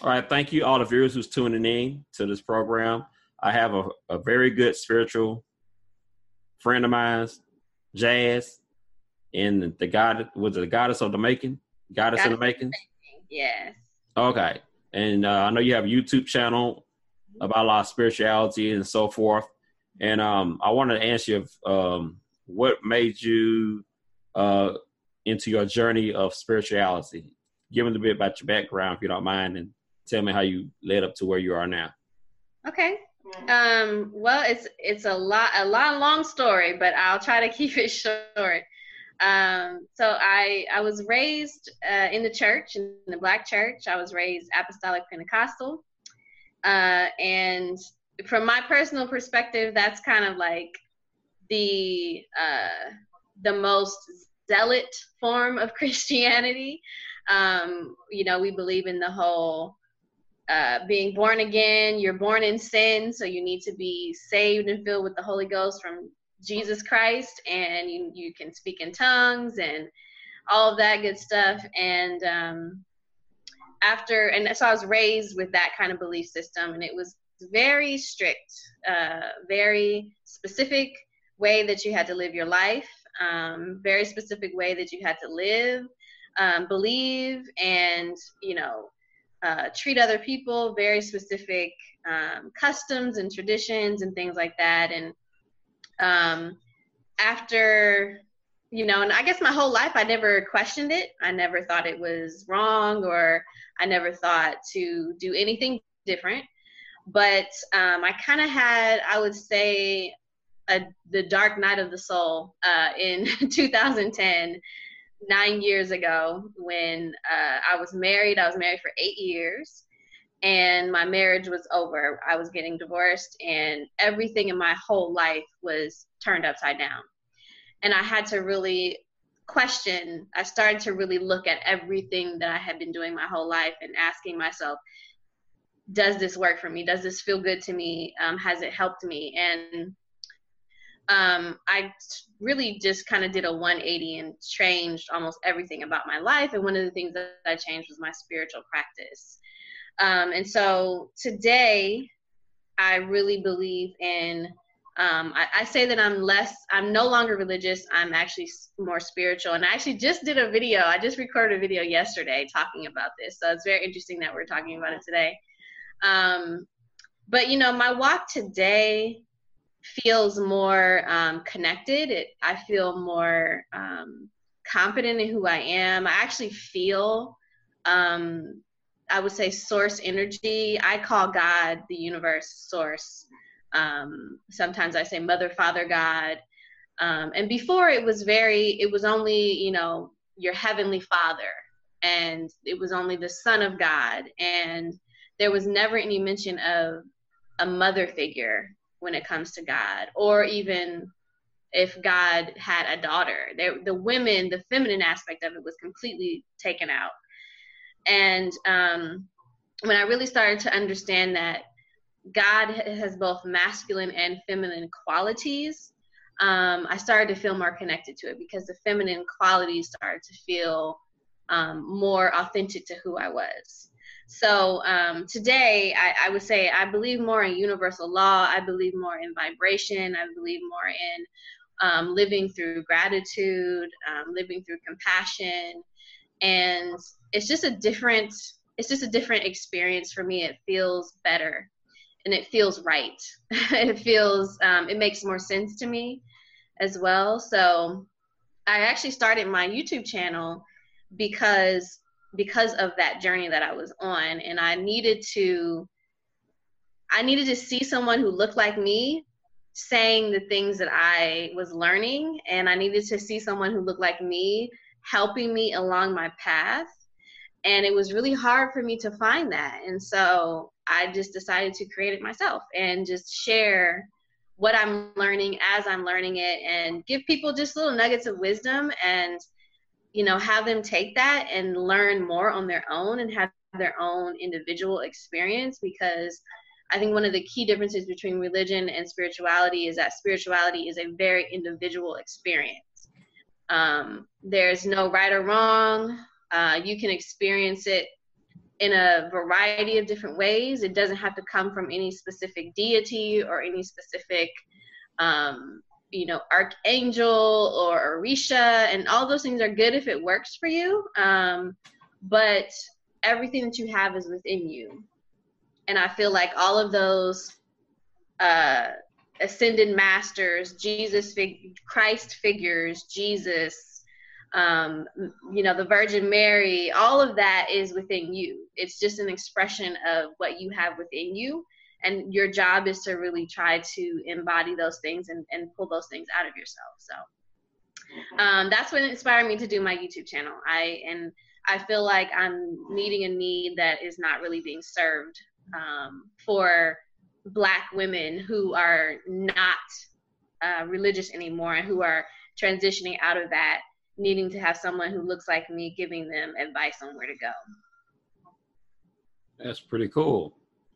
All right. Thank you, all the viewers who's tuning in to this program. I have a, a very good spiritual friend of mine, Jazz, and the God was the goddess of the making, goddess, goddess in the making. Yes. Okay, and uh, I know you have a YouTube channel about a lot of spirituality and so forth. And um, I wanted to ask you um, what made you uh, into your journey of spirituality. Give me a bit about your background, if you don't mind, and tell me how you led up to where you are now. Okay. Um, well, it's it's a lot a long long story, but I'll try to keep it short. Um, so I I was raised uh, in the church in the black church. I was raised apostolic Pentecostal, uh, and from my personal perspective, that's kind of like the uh, the most zealot form of Christianity. Um, you know, we believe in the whole uh, being born again. You're born in sin, so you need to be saved and filled with the Holy Ghost from Jesus Christ, and you you can speak in tongues and all of that good stuff. And um, after, and so I was raised with that kind of belief system, and it was very strict, uh, very specific way that you had to live your life, um, very specific way that you had to live, um, believe, and you know uh, treat other people, very specific um, customs and traditions and things like that. And um, after, you know, and I guess my whole life I never questioned it. I never thought it was wrong or I never thought to do anything different. But um, I kind of had, I would say, a, the dark night of the soul uh, in 2010 nine years ago when uh, I was married. I was married for eight years and my marriage was over. I was getting divorced and everything in my whole life was turned upside down. And I had to really question, I started to really look at everything that I had been doing my whole life and asking myself, does this work for me? Does this feel good to me? Um, has it helped me? And um, I really just kind of did a 180 and changed almost everything about my life. And one of the things that I changed was my spiritual practice. Um, and so today, I really believe in. Um, I, I, say that I'm less. I'm no longer religious. I'm actually more spiritual. And I actually just did a video. I just recorded a video yesterday talking about this. So it's very interesting that we're talking about it today. Um, but you know, my walk today feels more um, connected. It, I feel more um, confident in who I am. I actually feel, um, I would say, source energy. I call God the universe source. Um, sometimes I say Mother, Father, God. Um, and before it was very, it was only, you know, your heavenly Father, and it was only the Son of God, and there was never any mention of a mother figure when it comes to God, or even if God had a daughter. There, the women, the feminine aspect of it was completely taken out. And um, when I really started to understand that God has both masculine and feminine qualities, um, I started to feel more connected to it because the feminine qualities started to feel um, more authentic to who I was. So um, today, I, I, would say I believe more in universal law. I believe more in vibration. I believe more in um, living through gratitude, um, living through compassion, and it's just a different. It's just a different experience for me. It feels better, and it feels right. it feels. Um, it makes more sense to me, as well. So, I actually started my YouTube channel because because of that journey that I was on and I needed to I needed to see someone who looked like me saying the things that I was learning and I needed to see someone who looked like me helping me along my path and it was really hard for me to find that and so I just decided to create it myself and just share what I'm learning as I'm learning it and give people just little nuggets of wisdom and you know have them take that and learn more on their own and have their own individual experience because I think one of the key differences between religion and spirituality is that spirituality is a very individual experience. Um, there's no right or wrong. Uh, you can experience it in a variety of different ways. It doesn't have to come from any specific deity or any specific, um, you know, archangel or Orisha, and all those things are good if it works for you. Um, but everything that you have is within you, and I feel like all of those uh, ascended masters, Jesus, fig- Christ figures, Jesus, um, you know, the Virgin Mary, all of that is within you. It's just an expression of what you have within you. And your job is to really try to embody those things and, and pull those things out of yourself. So um, that's what inspired me to do my YouTube channel. I and I feel like I'm meeting a need that is not really being served um, for Black women who are not uh, religious anymore and who are transitioning out of that needing to have someone who looks like me giving them advice on where to go. That's pretty cool.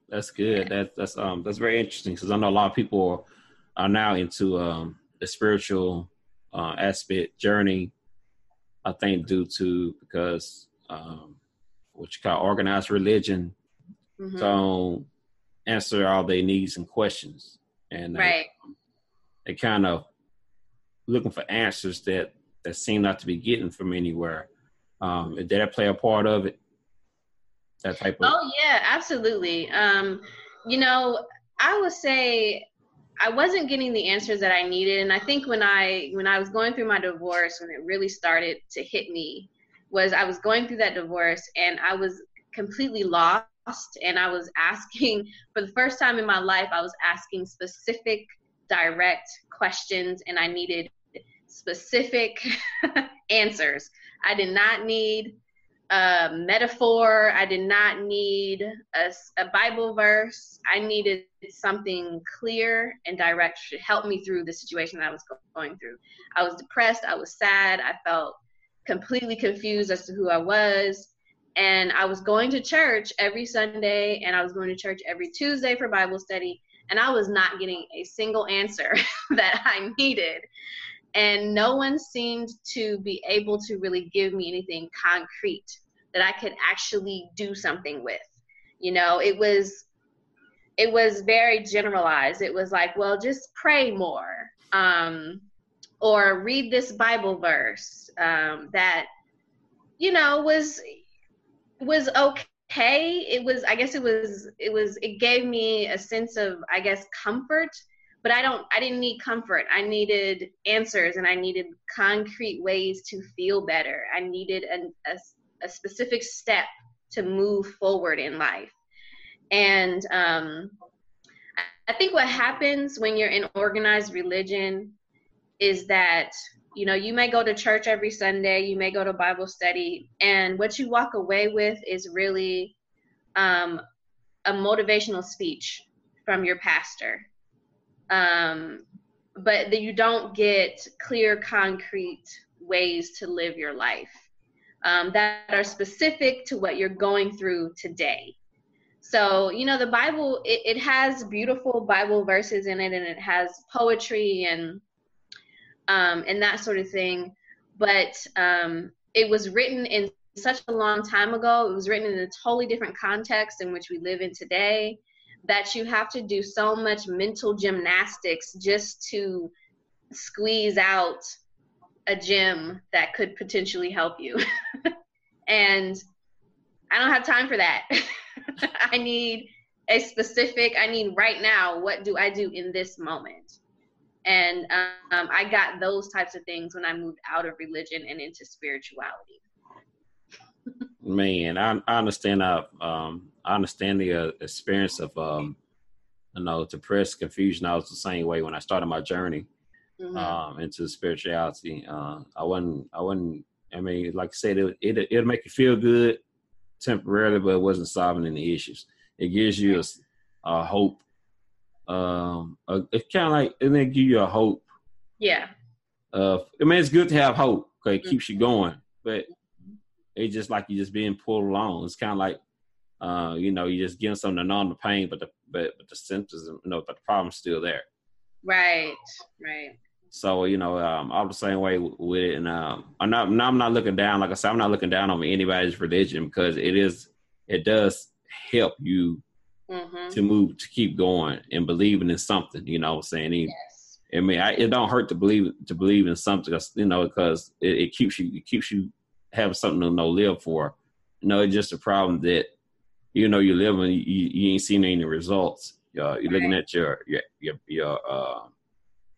That's good. That, that's um that's very interesting because I know a lot of people are now into um the spiritual uh, aspect journey. I think due to because um what you call organized religion mm-hmm. don't answer all their needs and questions, and right. they, they kind of looking for answers that that seem not to be getting from anywhere. Um, did that play a part of it? That type of. Oh yeah, absolutely. Um, you know, I would say I wasn't getting the answers that I needed, and I think when I when I was going through my divorce, when it really started to hit me, was I was going through that divorce and I was completely lost, and I was asking for the first time in my life, I was asking specific, direct questions, and I needed specific answers. I did not need a metaphor. I did not need a, a, Bible verse. I needed something clear and direct to help me through the situation that I was going through. I was depressed. I was sad. I felt completely confused as to who I was. And I was going to church every Sunday and I was going to church every Tuesday for Bible study. And I was not getting a single answer that I needed and no one seemed to be able to really give me anything concrete that I could actually do something with. You know, it was it was very generalized. It was like, well, just pray more, um, or read this Bible verse um, that you know was was okay. It was, I guess, it was, it was, it gave me a sense of, I guess, comfort but I don't I didn't need comfort. I needed answers and I needed concrete ways to feel better. I needed a, a, a specific step to move forward in life. And um, I think what happens when you're in organized religion is that you know you may go to church every Sunday, you may go to Bible study, and what you walk away with is really um, a motivational speech from your pastor um, but that you don't get clear, concrete ways to live your life um, that are specific to what you're going through today. So, you know, the Bible, it, it has beautiful Bible verses in it and it has poetry and um, and that sort of thing. But um, it was written in such a long time ago. It was written in a totally different context in which we live in today that you have to do so much mental gymnastics just to squeeze out a gym that could potentially help you. and I don't have time for that. I need a specific, I need right now, what do I do in this moment? And um, I got those types of things when I moved out of religion and into spirituality. Man, I, I understand. I um, I understand the uh, experience of um, you know depressed confusion. I was the same way when I started my journey mm-hmm. um, into spirituality. Uh, I wasn't. I wasn't. I mean, like I said, it it it'll make you feel good temporarily, but it wasn't solving any issues. It gives you a, a hope. Um, a, it's kind of like it then give you a hope. Yeah. Uh, I mean, it's good to have hope because it mm-hmm. keeps you going, but it's just like you're just being pulled along. It's kind of like, uh, you know, you're just getting something to numb the pain, but the but but the symptoms, you know, but the problem's still there. Right, right. So you know, um, I'm the same way with it, and um, I'm not. I'm not looking down. Like I said, I'm not looking down on anybody's religion because it is it does help you Mm-hmm. to move to keep going and believing in something. You know, what I'm saying. Even- Yes. I mean, I, it don't hurt to believe to believe in something. you know, because it, it keeps you it keeps you having something to know live for. You know, it's just a problem that you know you're living, you, you ain't seen any results. Uh, you're looking at your your your, your uh,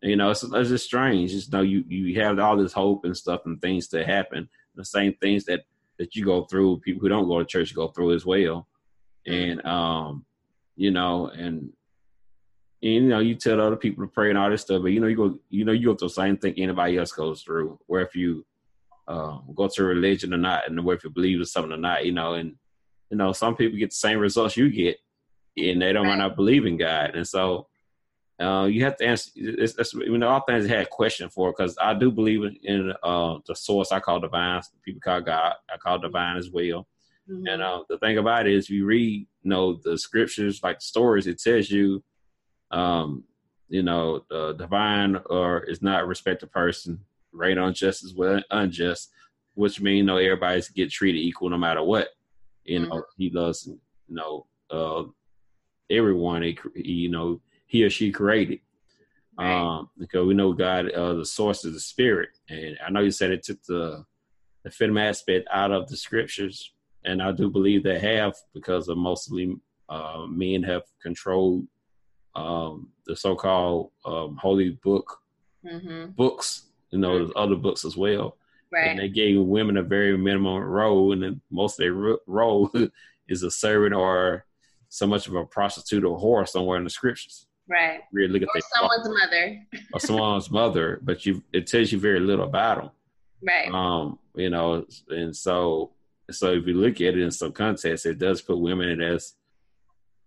you know, it's, it's just strange. Just know you you have all this hope and stuff and things to happen. The same things that that you go through, people who don't go to church go through as well. And um, you know, and and, you know, you tell other people to pray and all this stuff, but you know, you go, you know, you go through the same thing anybody else goes through. Where if you uh, go to religion or not, and where if you believe in something or not, you know, and you know, some people get the same results you get, and they don't Right. not believe in God, and so uh, you have to answer. It's, it's, you know, all things had a question for because I do believe in, in uh, the source I call divine. People call God, I call divine as well. Mhm. And uh, the thing about it is, you read, you know, the scriptures, like stories, it tells you, um, you know, the divine or is not a respected person, right? Unjust as well, unjust, which means, you know, everybody's get treated equal no matter what. You know, Mhm. he loves, you know, uh, everyone, you know, he or she created. Right. Um, because we know God, uh, the source of the spirit. And I know you said it took the, the film aspect out of the scriptures, and I do believe they have because of mostly uh, men have controlled um, the so-called um, holy book Mhm. books. You know, there's other books as well, and they gave women a very minimum role, and then most of their role is a servant or so much of a prostitute or whore somewhere in the scriptures. Right. Really look at Or someone's mother. or someone's mother, but you it tells you very little about them. Right. Um, you know, and so so if you look at it in some context, it does put women as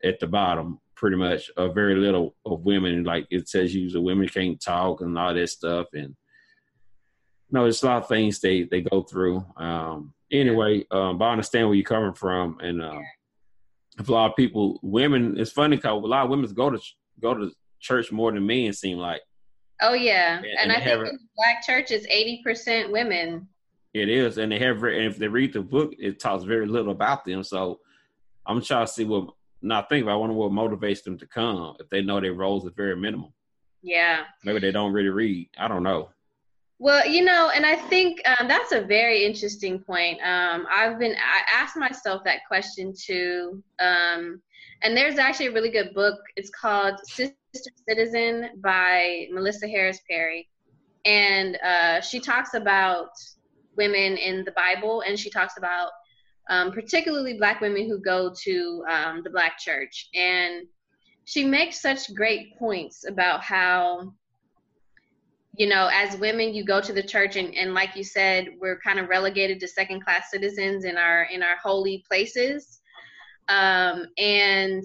at the bottom, pretty much. A very little of women, like it says, you the women can't talk and all that stuff, and no, it's a lot of things they they go through. Um, anyway, um, but I understand where you're coming from, and um, if a lot of people, women, it's funny because a lot of women go to go to church more than men. Seem like Oh yeah. Yeah, and and I think a- black church is eighty percent women. It is, and they have. And if they read the book, it talks very little about them. So I'm trying to see what. Not think, about. I wonder what motivates them to come if they know their roles are very minimal. Yeah. Maybe they don't really read. I don't know. Well, you know, and I think um, that's a very interesting point. Um, I've been I asked myself that question too, um, and there's actually a really good book. It's called Sister Citizen by Melissa Harris Perry, and uh, she talks about women in the Bible, and she talks about um, particularly Black women who go to um, the Black church, and she makes such great points about how you know, as women, you go to the church, and, and like you said, we're kind of relegated to second class citizens in our in our holy places, um, and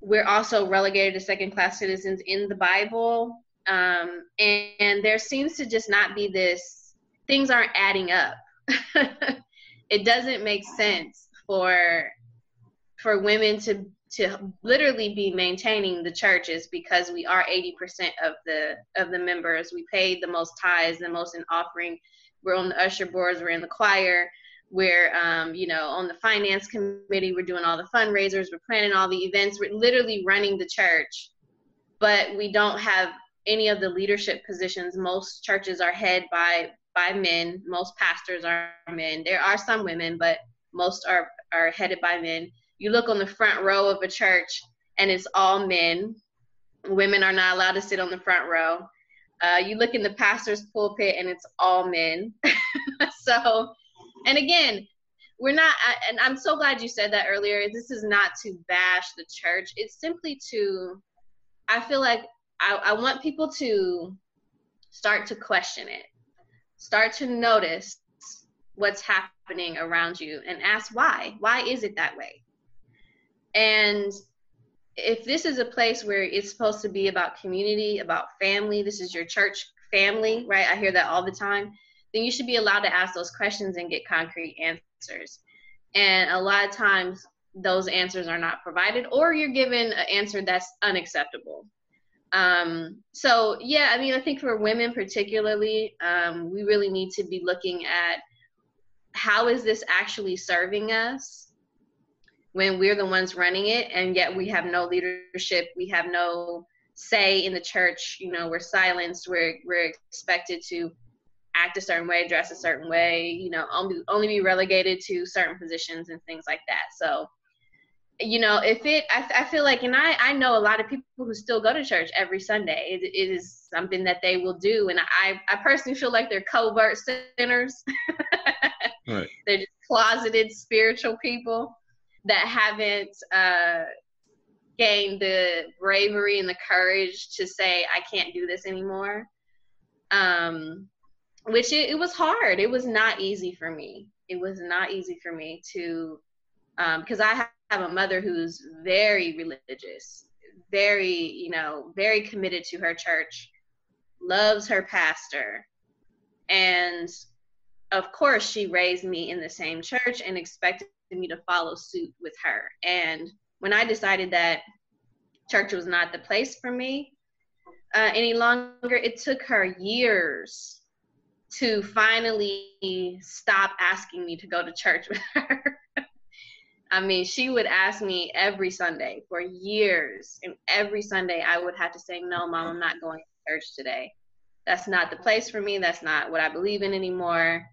we're also relegated to second class citizens in the Bible. Um, and, and there seems to just not be this. Things aren't adding up. it doesn't make sense for for women to to literally be maintaining the churches because we are 80% of the of the members. We pay the most tithes the most in offering. We're on the usher boards we're in the choir we're um, you know on the finance committee we're doing all the fundraisers we're planning all the events we're literally running the church. But we don't have any of the leadership positions. Most churches are head by by men. Most pastors are men. There are some women but most are are headed by men you look on the front row of a church and it's all men. Women are not allowed to sit on the front row. Uh, you look in the pastor's pulpit and it's all men. so, and again, we're not, and I'm so glad you said that earlier. This is not to bash the church, it's simply to, I feel like I, I want people to start to question it, start to notice what's happening around you and ask why. Why is it that way? And if this is a place where it's supposed to be about community, about family, this is your church family, right? I hear that all the time. Then you should be allowed to ask those questions and get concrete answers. And a lot of times, those answers are not provided, or you're given an answer that's unacceptable. Um, so, yeah, I mean, I think for women particularly, um, we really need to be looking at how is this actually serving us when we're the ones running it and yet we have no leadership we have no say in the church you know we're silenced we're we're expected to act a certain way dress a certain way you know only only be relegated to certain positions and things like that. So you know if it I, I feel like and i i know a lot of people who still go to church every sunday. It, it is something that they will do and i i personally feel like they're covert sinners. Right. they're just closeted spiritual people that haven't uh gained the bravery and the courage to say i can't do this anymore um which it, it was hard it was not easy for me it was not easy for me to because um, I have a mother who's very religious, very, you know, very committed to her church, loves her pastor. And of course, she raised me in the same church and expected me to follow suit with her. And when I decided that church was not the place for me uh, any longer, it took her years to finally stop asking me to go to church with her. I mean, she would ask me every Sunday for years. And every Sunday I would have to say, No, mom, I'm not going to church today. That's not the place for me. That's not what I believe in anymore.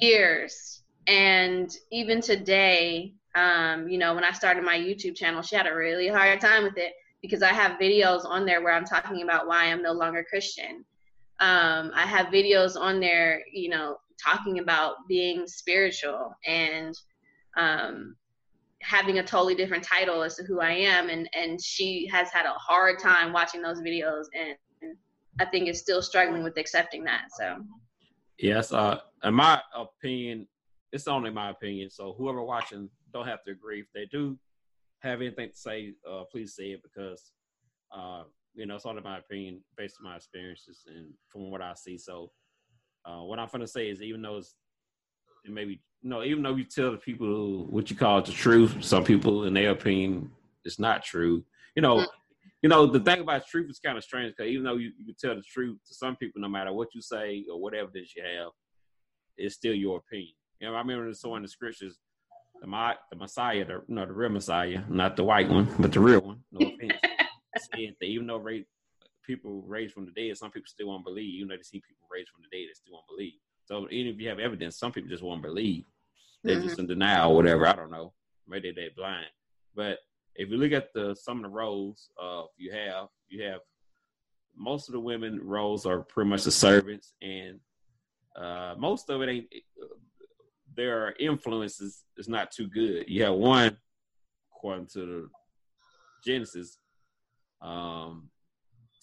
Years. And even today, um, you know, when I started my YouTube channel, she had a really hard time with it because I have videos on there where I'm talking about why I'm no longer Christian. Um, I have videos on there, you know, talking about being spiritual and um, having a totally different title as to who I am, and and she has had a hard time watching those videos, and, I think is still struggling with accepting that. So, yes, uh, in my opinion, it's only my opinion. So whoever watching don't have to agree. If they do have anything to say, uh, please say it because uh, you know it's only my opinion based on my experiences and from what I see. So uh, what I'm gonna say is, even though it's it may be you know, even though you tell the people what you call it the truth, some people, in their opinion, it's not true. You know, mm-hmm. you know, the thing about truth is kind of strange because even though you, you tell the truth to some people, no matter what you say or whatever evidence you have, it's still your opinion. You know, I remember the so in the scriptures, the, the Messiah, the, you know, the real Messiah, not the white one, but the real one. No offense. said that even though raised, people raised from the dead, some people still won't believe. Even though they see people raised from the dead, they still won't believe. So even if you have evidence, some people just won't believe. They're mm-hmm. just in denial or whatever. I don't know. Maybe they're blind. But if you look at the some of the roles uh, you have, you have most of the women roles are pretty much the servants, and uh, most of it ain't. Their influences is not too good. You have one, according to the Genesis, um,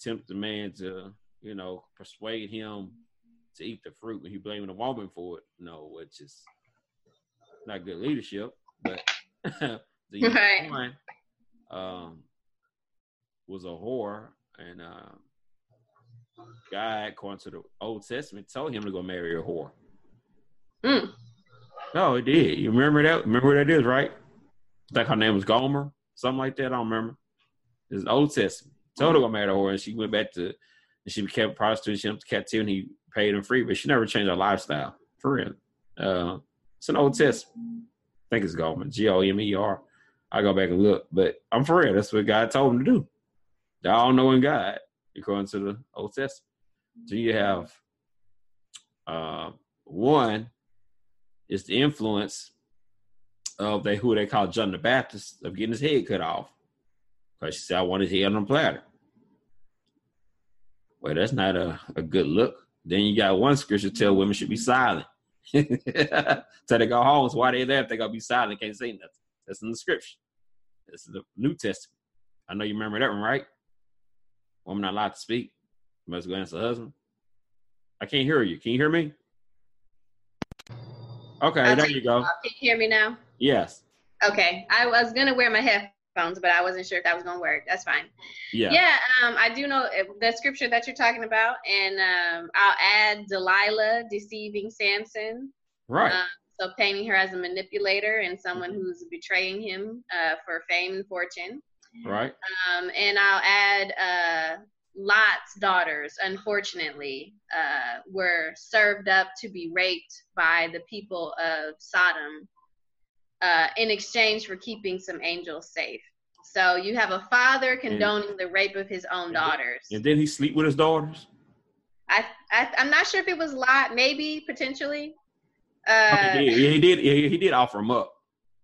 tempt the man to, you know, persuade him to eat the fruit, and he blaming the woman for it. No, which is not good leadership, but the right. one um, was a whore, and uh, God, according to the Old Testament, told him to go marry a whore. Mm. No, it did. You remember that? Remember what that is, right? I think her name was Gomer, something like that. I don't remember. It's Old Testament. Told her to go marry a whore, and she went back to, and she became a prostitute. She went to captivity, and he paid him free, but she never changed her lifestyle. For real. Uh, it's an Old Testament. I think it's Gomer, G O M E R. I go back and look, but I'm for real. That's what God told him to do. Y'all knowing God, according to the Old Testament. So you have uh, one is the influence of they who they call John the Baptist of getting his head cut off. Because she said, I want his head on a platter. Well, that's not a, a good look. Then you got one scripture tell women should be silent. so they go home. So why they there they gonna be silent, can't say nothing. That's in the scripture. This is the New Testament. I know you remember that one, right? Woman not allowed to speak. Must go answer husband. I can't hear you. Can you hear me? Okay, there you go. Can you hear me now? Yes. Okay. I was gonna wear my headphones, but I wasn't sure if that was gonna work. That's fine. Yeah. Yeah. Um, I do know uh, the scripture that you're talking about, and um, I'll add Delilah deceiving Samson. Right. Um, so painting her as a manipulator and someone who's betraying him uh, for fame and fortune. Right. Um, and I'll add uh, Lot's daughters, unfortunately, uh, were served up to be raped by the people of Sodom uh, in exchange for keeping some angels safe. So you have a father condoning and, the rape of his own daughters. And then he sleep with his daughters. I, I am not sure if it was Lot, maybe potentially. Uh, okay, yeah, he did. He, he did offer him up.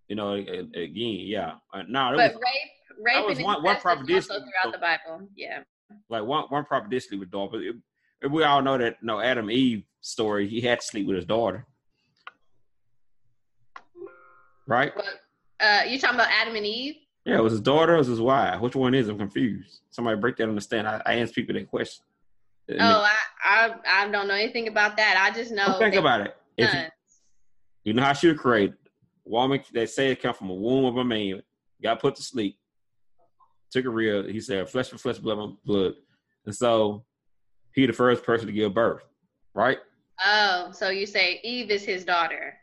You know, again, yeah. Uh, no, but was, rape, rape, was one, one prophet throughout the Bible. Yeah. Like one one prophet did sleep with daughter, but we all know that you know Adam Eve story. He had to sleep with his daughter, right? uh, you talking about Adam and Eve? Yeah, it was his daughter. It was his wife. Which one is? I'm confused. Somebody break that on the stand. I, I ask people that question. oh, I, I I don't know anything about that. I just know. Think about it. If you, you, know how she was created. Woman, they say it come from a womb of a man. Got put to sleep. Took a real. He said, "Flesh for flesh, blood for blood." And so, he the first person to give birth, right? Oh, so you say Eve is his daughter?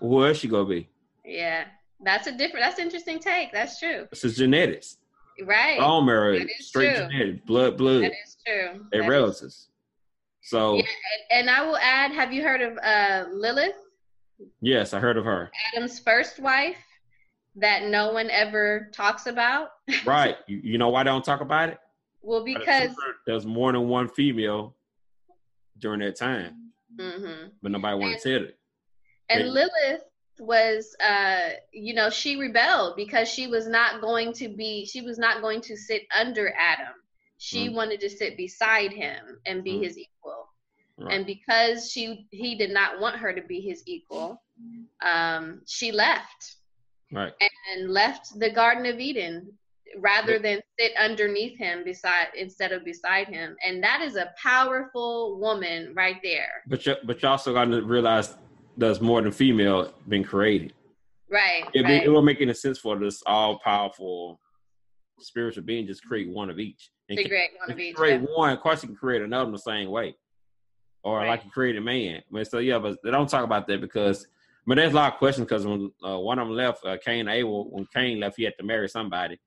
Who else she gonna be? Yeah. That's a different. That's interesting take. That's true. This is genetics. Right. Bone marrow, straight true. genetics, blood, blood. That is true. They relatives. So. Yeah, and I will add. Have you heard of uh, Lilith? Yes, I heard of her. Adam's first wife that no one ever talks about. right. You, you know why they don't talk about it? Well, because there's more than one female during that time, mm-hmm. but nobody wanted to tell it. And, Lilith was uh you know she rebelled because she was not going to be she was not going to sit under adam she mm. wanted to sit beside him and be mm. his equal right. and because she he did not want her to be his equal um she left right and left the garden of eden rather than sit underneath him beside instead of beside him and that is a powerful woman right there but you but you also got to realize there's more than female been created. Right. It, right. it will make any sense for this all powerful spiritual being just create one of each. And to create one of each. Create yeah. one, of course you can create another the same way. Or right. like you create a man. But so yeah, but they don't talk about that because but there's a lot of questions because when uh, one of them left, uh, Cain Abel, when Cain left, he had to marry somebody.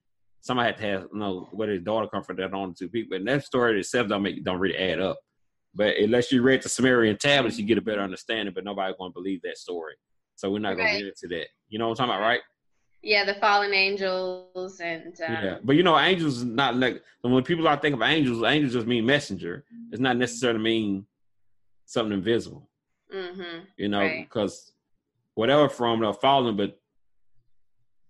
Somebody had to have you know where his daughter come from that on two people. And that story itself don't make don't really add up. But unless you read the Sumerian tablets, you get a better understanding. But nobody's going to believe that story, so we're not going to get into that. You know what I'm talking about, right? Yeah, the fallen angels and um, yeah, but you know, angels is not like when people are think of angels, angels just mean messenger. It's not necessarily mean something invisible. Mm-hmm. You know, because whatever from the fallen, but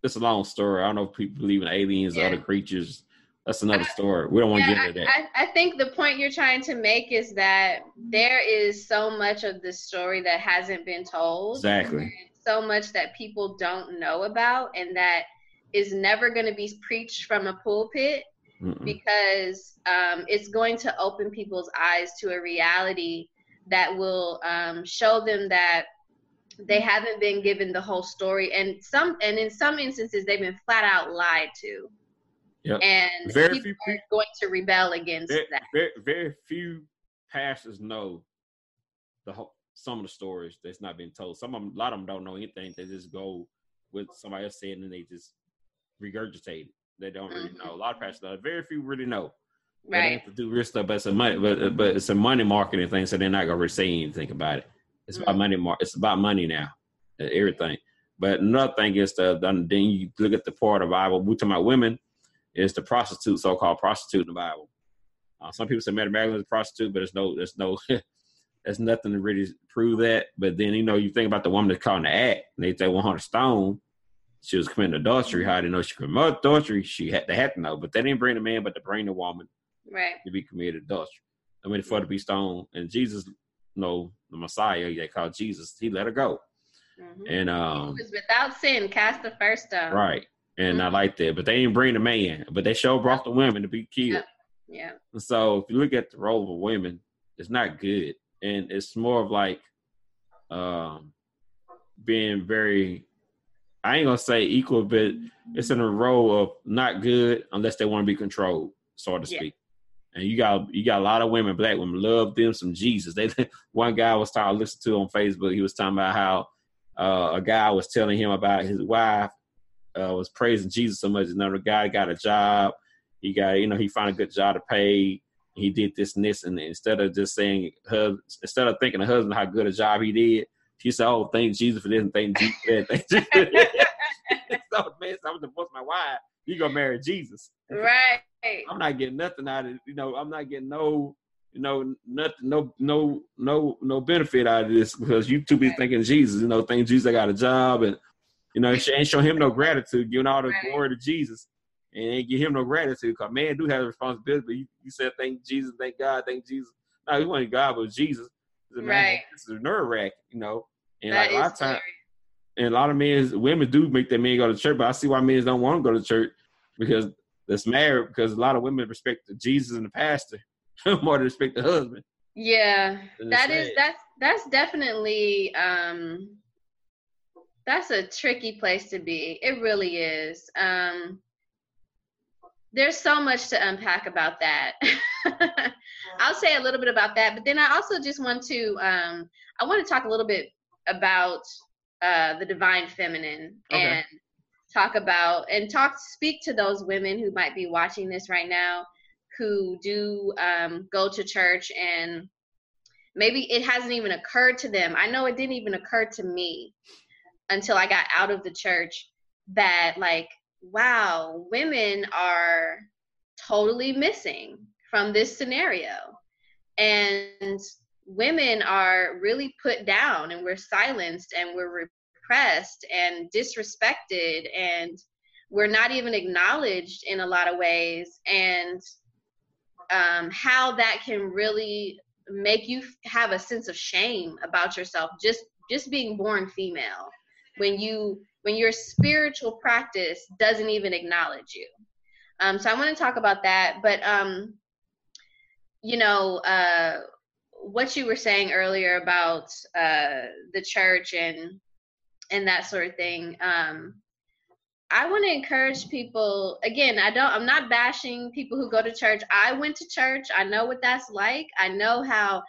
it's a long story. I don't know if people believe in aliens yeah. or other creatures that's another story. We don't want to get into that. I, I, think the point you're trying to make is that there is so much of the story that hasn't been told. Exactly. So much that people don't know about, and that is never going to be preached from a pulpit Mm-mm. because um, it's going to open people's eyes to a reality that will um, show them that they haven't been given the whole story, and some, and in some instances, they've been flat out lied to. Yep. And very people few are going to rebel against very, that. Very, very few pastors know the whole, some of the stories that's not being told. Some of them, a lot of them don't know anything. They just go with somebody else saying and they just regurgitate it. They don't really mm-hmm. know. A lot of pastors, know. very few really know. Right. They have to do real stuff, but it's a money, but but it's a money marketing thing, so they're not gonna really say anything about it. It's about money. Mar- it's about money now. Everything. But another thing is the then you look at the part of the Bible. We talking about women is the prostitute, so-called prostitute in the Bible. Uh, some people say Mary Magdalene is a prostitute, but there's no, there's no, there's nothing to really prove that. But then you know, you think about the woman that's caught in the act, and they say 100 stone, she was committing adultery. How they know she committed adultery? She had they had to know, but they didn't bring the man, but to bring the woman, right, to be committed adultery. I mean, for to be stoned, and Jesus, you know, the Messiah, they called Jesus, he let her go. Mm-hmm. And um, he was without sin, cast the first stone. Right and mm-hmm. I like that. But they didn't bring the man, but they sure brought the women to be killed. Yeah. yeah. So if you look at the role of a women, it's not good, and it's more of like um, being very. I ain't gonna say equal, but it's in a role of not good unless they want to be controlled, so to speak. And you got you got a lot of women, black women, love them some Jesus. They one guy was talking, listen to on Facebook. He was talking about how uh, a guy was telling him about his wife uh, was praising Jesus so much. The guy got a job. He got, you know, he found a good job to pay. He did this and this, and instead of just saying, her, instead of thinking the husband how good a job he did, She said, "Oh, thank Jesus for this and thank Jesus for that." Thank Jesus. so man, so I'm divorce my wife. You gonna marry Jesus? Right. I'm not getting nothing out of it. You know, I'm not getting no, you know, nothing, no, no, no, no benefit out of this because you two be right. thinking Jesus. You know, thank Jesus I got a job and you know, she ain't show him no gratitude, giving all the right. glory to Jesus, and ain't give him no gratitude. Cause man do have a responsibility. But you, you said thank Jesus, thank God, thank Jesus. No, he wanted God, but Jesus. Right. Man, this is a nerve wrack, you know. And that like a lot of times, and a lot of men, women do make their men go to church, but I see why men don't want to go to church because that's married because a lot of women respect Jesus and the pastor more than respect the husband. Yeah, that is that's that's definitely um that's a tricky place to be. It really is. Um there's so much to unpack about that. I'll say a little bit about that, but then I also just want to um I want to talk a little bit about uh, the divine feminine okay. and talk about and talk speak to those women who might be watching this right now who do um, go to church and maybe it hasn't even occurred to them. I know it didn't even occur to me until i got out of the church that like wow women are totally missing from this scenario. And women are really put down and we're silenced and we're and disrespected and we're not even acknowledged in a lot of ways and um, how that can really make you have a sense of shame about yourself just just being born female when you when your spiritual practice doesn't even acknowledge you. Um, so i want to talk about that but um, you know uh, what you were saying earlier about uh, the church and and that sort of thing. Um, I want to encourage people. Again, I don't. I'm not bashing people who go to church. I went to church. I know what that's like. I know how,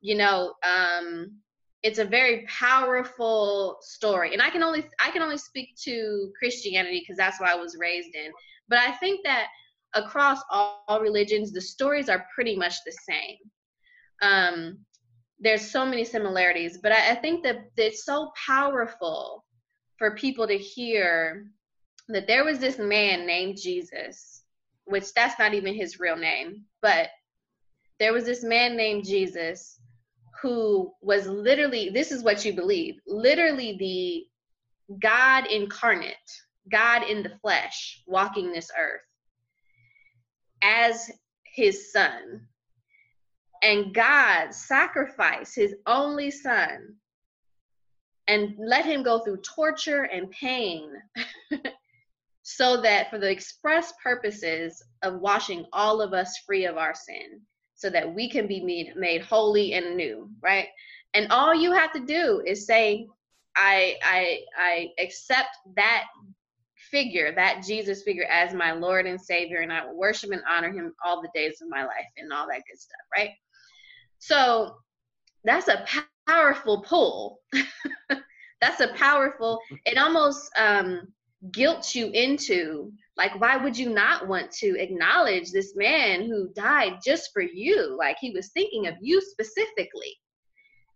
you know, um, it's a very powerful story. And I can only I can only speak to Christianity because that's what I was raised in. But I think that across all, all religions, the stories are pretty much the same. Um, there's so many similarities, but I, I think that it's so powerful for people to hear that there was this man named Jesus, which that's not even his real name, but there was this man named Jesus who was literally, this is what you believe, literally the God incarnate, God in the flesh, walking this earth as his son and God sacrificed his only son and let him go through torture and pain so that for the express purposes of washing all of us free of our sin so that we can be made, made holy and new right? And all you have to do is say i i i accept that figure that jesus figure as my lord and savior and i will worship and honor him all the days of my life and all that good stuff right so that's a powerful pull. that's a powerful, it almost um, guilt you into like, why would you not want to acknowledge this man who died just for you? Like he was thinking of you specifically.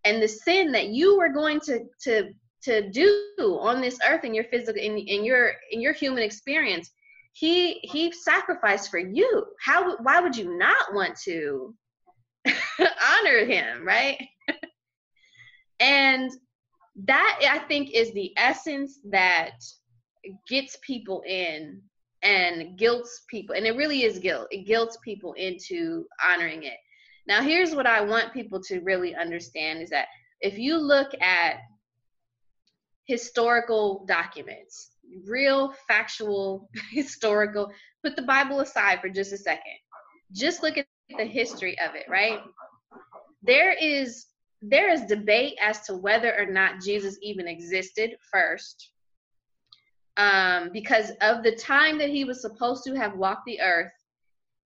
And the sin that you were going to to to do on this earth in your physical in, in your in your human experience he he sacrificed for you how why would you not want to honor him, right? and that I think is the essence that gets people in and guilts people and it really is guilt it guilts people into honoring it now here's what i want people to really understand is that if you look at historical documents real factual historical put the bible aside for just a second just look at the history of it, right? There is there is debate as to whether or not Jesus even existed first. Um, because of the time that he was supposed to have walked the earth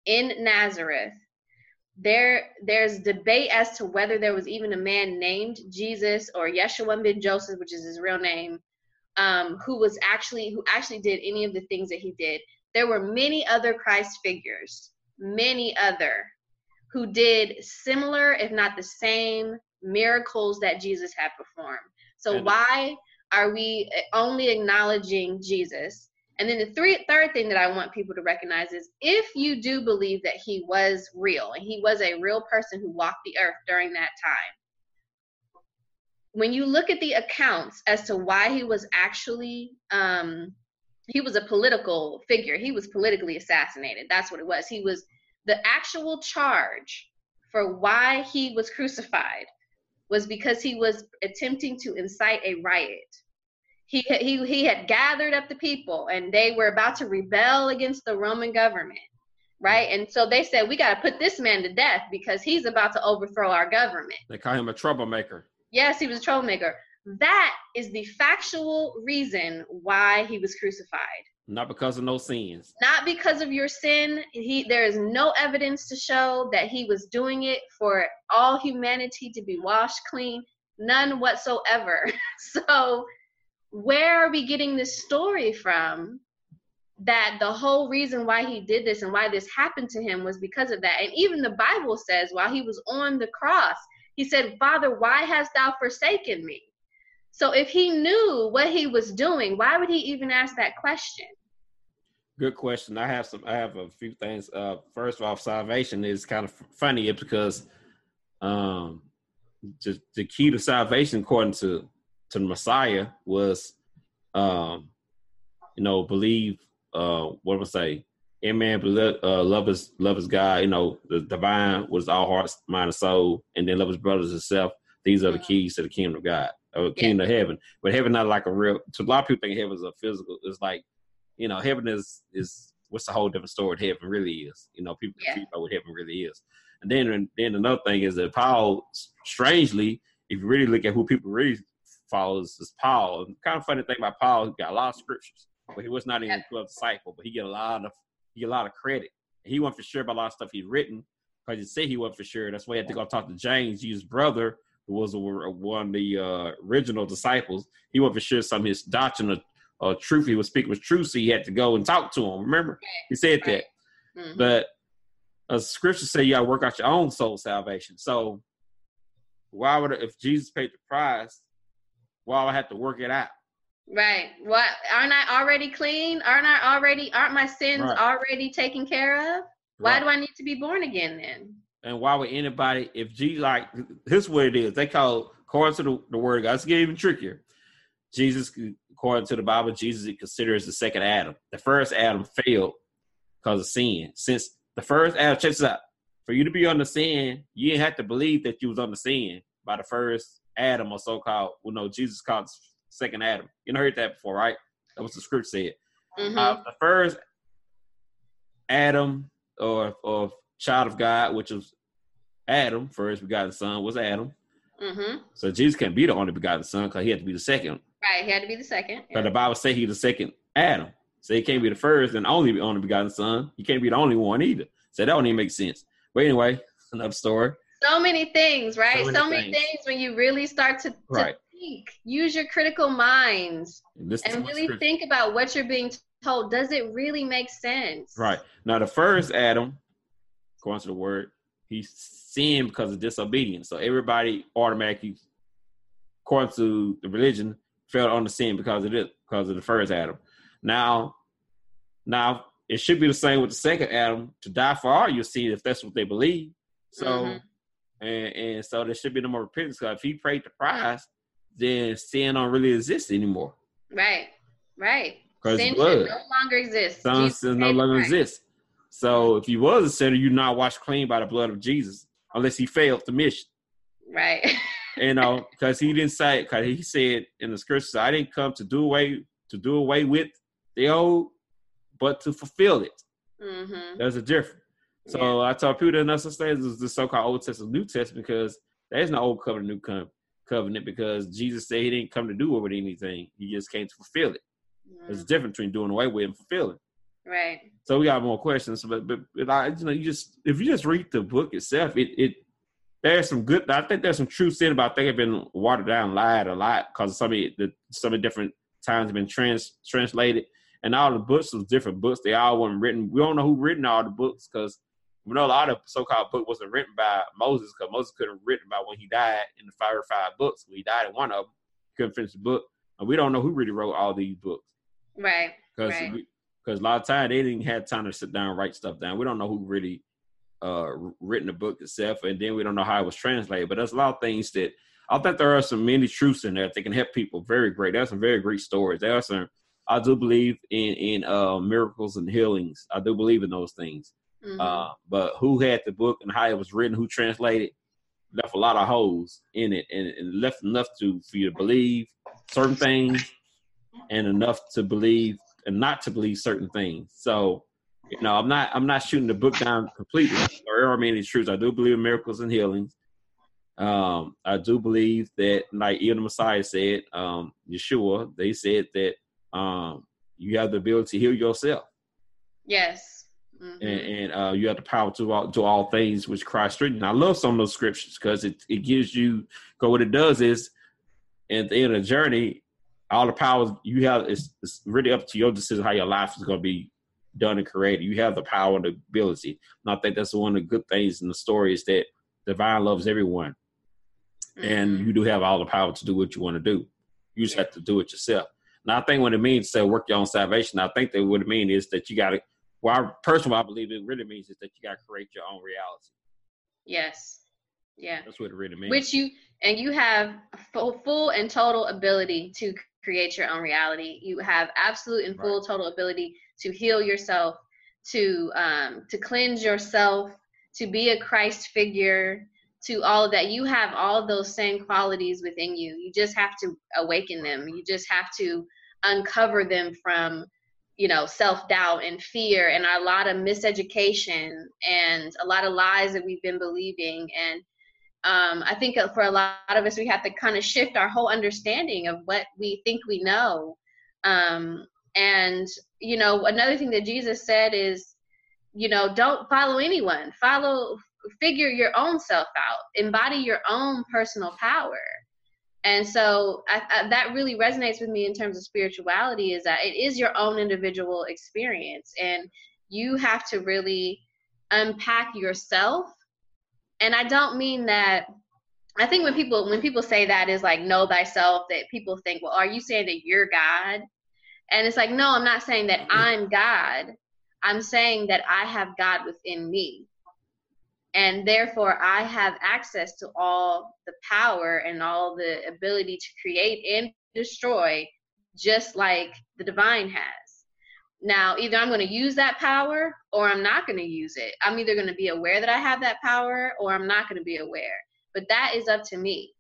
in Nazareth, there there's debate as to whether there was even a man named Jesus or Yeshua ben Joseph, which is his real name, um, who was actually who actually did any of the things that he did. There were many other Christ figures many other who did similar, if not the same, miracles that Jesus had performed. So and why are we only acknowledging Jesus? And then the three, third thing that I want people to recognize is if you do believe that he was real and he was a real person who walked the earth during that time, when you look at the accounts as to why he was actually, um, he was a political figure. He was politically assassinated. That's what it was. He was the actual charge for why he was crucified was because he was attempting to incite a riot he, he, he had gathered up the people and they were about to rebel against the Roman government, right? And so they said, we got to put this man to death because he's about to overthrow our government. They call him a troublemaker. Yes, he was a troublemaker. That is the factual reason why he was crucified. Not because of no sins. Not because of your sin. He there is no evidence to show that he was doing it for all humanity to be washed clean. None whatsoever. so where are we getting this story from that the whole reason why he did this and why this happened to him was because of that and even the bible says while he was on the cross he said father why hast thou forsaken me so if he knew what he was doing why would he even ask that question good question i have some i have a few things uh first off salvation is kind of funny because um just the key to salvation according to to the Messiah was, um, you know, believe. Uh, what would I say? Amen. Uh, love his love his God. You know, the divine was all hearts, mind, and soul, and then love his brothers and self. These are the mm-hmm. keys to the kingdom of God, or kingdom yeah. of heaven. But heaven not like a real. To a lot of people think heaven is a physical. It's like, you know, heaven is is what's the whole different story. What heaven really is. You know, people yeah. about what heaven really is. And then then another thing is that Paul, strangely, if you really look at who people really follows is Paul. And kind of funny thing about Paul, he got a lot of scriptures, but he was not even a 12 disciple, but he get a lot of he get a lot of credit. he wasn't for sure about a lot of stuff he'd written because he said he wasn't for sure. That's why he had to go talk to James, his brother, who was one of the uh, original disciples. He wasn't for sure some of his doctrine of uh, truth he was speaking was true, so he had to go and talk to him. Remember, he said that. Mm-hmm. But as scripture say, you got to work out your own soul salvation. So why would if Jesus paid the price while I have to work it out. Right. What aren't I already clean? Aren't I already aren't my sins right. already taken care of? Why right. do I need to be born again then? And why would anybody if Jesus like this what it is? They call according to the, the word of God, it's get even trickier. Jesus according to the Bible, Jesus is considered as the second Adam. The first Adam failed because of sin. Since the first Adam, check this out. For you to be on the sin, you didn't have to believe that you was on the sin by the first Adam or so called, well, no, Jesus called second Adam. You know, heard that before, right? That was the script said. Mm-hmm. Uh, the first Adam or or child of God, which was Adam, first begotten son, was Adam. Mm-hmm. So Jesus can't be the only begotten son because he had to be the second. Right, he had to be the second. But the Bible say he's the second Adam. So he can't be the first and only only begotten son. He can't be the only one either. So that don't even make sense. But anyway, another story so many things, right? So many, so many things. things. when you really start to, to right. think, use your critical minds, and really think about what you're being told. Does it really make sense? Right. Now, the first Adam, according to the word, he sinned because of disobedience. So everybody automatically, according to the religion, fell on the sin because of it, because of the first Adam. Now, now it should be the same with the second Adam to die for all your sin if that's what they believe. So mm-hmm. And, and so there should be no more repentance. Because if he paid the price, then sin don't really exist anymore. Right, right. Because sin blood no longer exists. Sin no longer exists. So if he was a sinner, you not washed clean by the blood of Jesus, unless he failed the mission. Right. you know, because he didn't say, because he said in the scriptures, I didn't come to do away to do away with the old, but to fulfill it. Mm-hmm. There's a difference. So yeah. I tell people that such thing as the so-called Old Testament, New Testament, because there's no Old Covenant, New Covenant, because Jesus said He didn't come to do away with anything; He just came to fulfill it. There's a difference between doing away with and fulfilling. Right. So we got more questions, but but, but I, you know, you just if you just read the book itself, it it there's some good. I think there's some truth in about. I think it's been watered down, lied a lot because some of the some of different times have been trans translated, and all the books was different books. They all weren't written. We don't know who written all the books because we know a lot of so-called book wasn't written by Moses because Moses couldn't have written about when he died in the five or five books. When he died in one of them, couldn't finish the book. And we don't know who really wrote all these books. Right. Because right. Because a lot of time they didn't have time to sit down and write stuff down. We don't know who really uh written the book itself, and then we don't know how it was translated. But there's a lot of things that I think there are some many truths in there that can help people. Very great. There's some very great stories. There are some. I do believe in in uh, miracles and healings. I do believe in those things. Mm-hmm. Uh, but who had the book and how it was written, who translated, left a lot of holes in it, and, and left enough to for you to believe certain things, and enough to believe and not to believe certain things. So, you know, I'm not I'm not shooting the book down completely. There are many truths. I do believe in miracles and healings. Um, I do believe that, like even the Messiah said, um, Yeshua, they said that um, you have the ability to heal yourself. Yes. Mm-hmm. And, and uh, you have the power to all, to all things which Christ strengthened. I love some of those scriptures because it, it gives you, because what it does is, at the end of the journey, all the powers you have is it's really up to your decision how your life is going to be done and created. You have the power and the ability. And I think that's one of the good things in the story is that divine loves everyone. Mm-hmm. And you do have all the power to do what you want to do. You just have to do it yourself. Now, I think what it means to work your own salvation, I think that what it means is that you got to, well, I, personally, I believe it really means is that you got to create your own reality. Yes. Yeah. That's what it really means. Which you, and you have full, full and total ability to create your own reality. You have absolute and full right. total ability to heal yourself, to um, to cleanse yourself, to be a Christ figure, to all of that. You have all those same qualities within you. You just have to awaken them. You just have to uncover them from you know self-doubt and fear and a lot of miseducation and a lot of lies that we've been believing and um, i think for a lot of us we have to kind of shift our whole understanding of what we think we know um, and you know another thing that jesus said is you know don't follow anyone follow figure your own self out, embody your own personal power. And so I, I, that really resonates with me in terms of spirituality is that it is your own individual experience and you have to really unpack yourself. And I don't mean that I think when people when people say that is like know thyself that people think, well, are you saying that you're God? And it's like, no, I'm not saying that mm-hmm. I'm God. I'm saying that I have God within me and therefore i have access to all the power and all the ability to create and destroy just like the divine has now either i'm going to use that power or i'm not going to use it. I'm either going to be aware that i have that power or i'm not going to be aware. But that is up to me.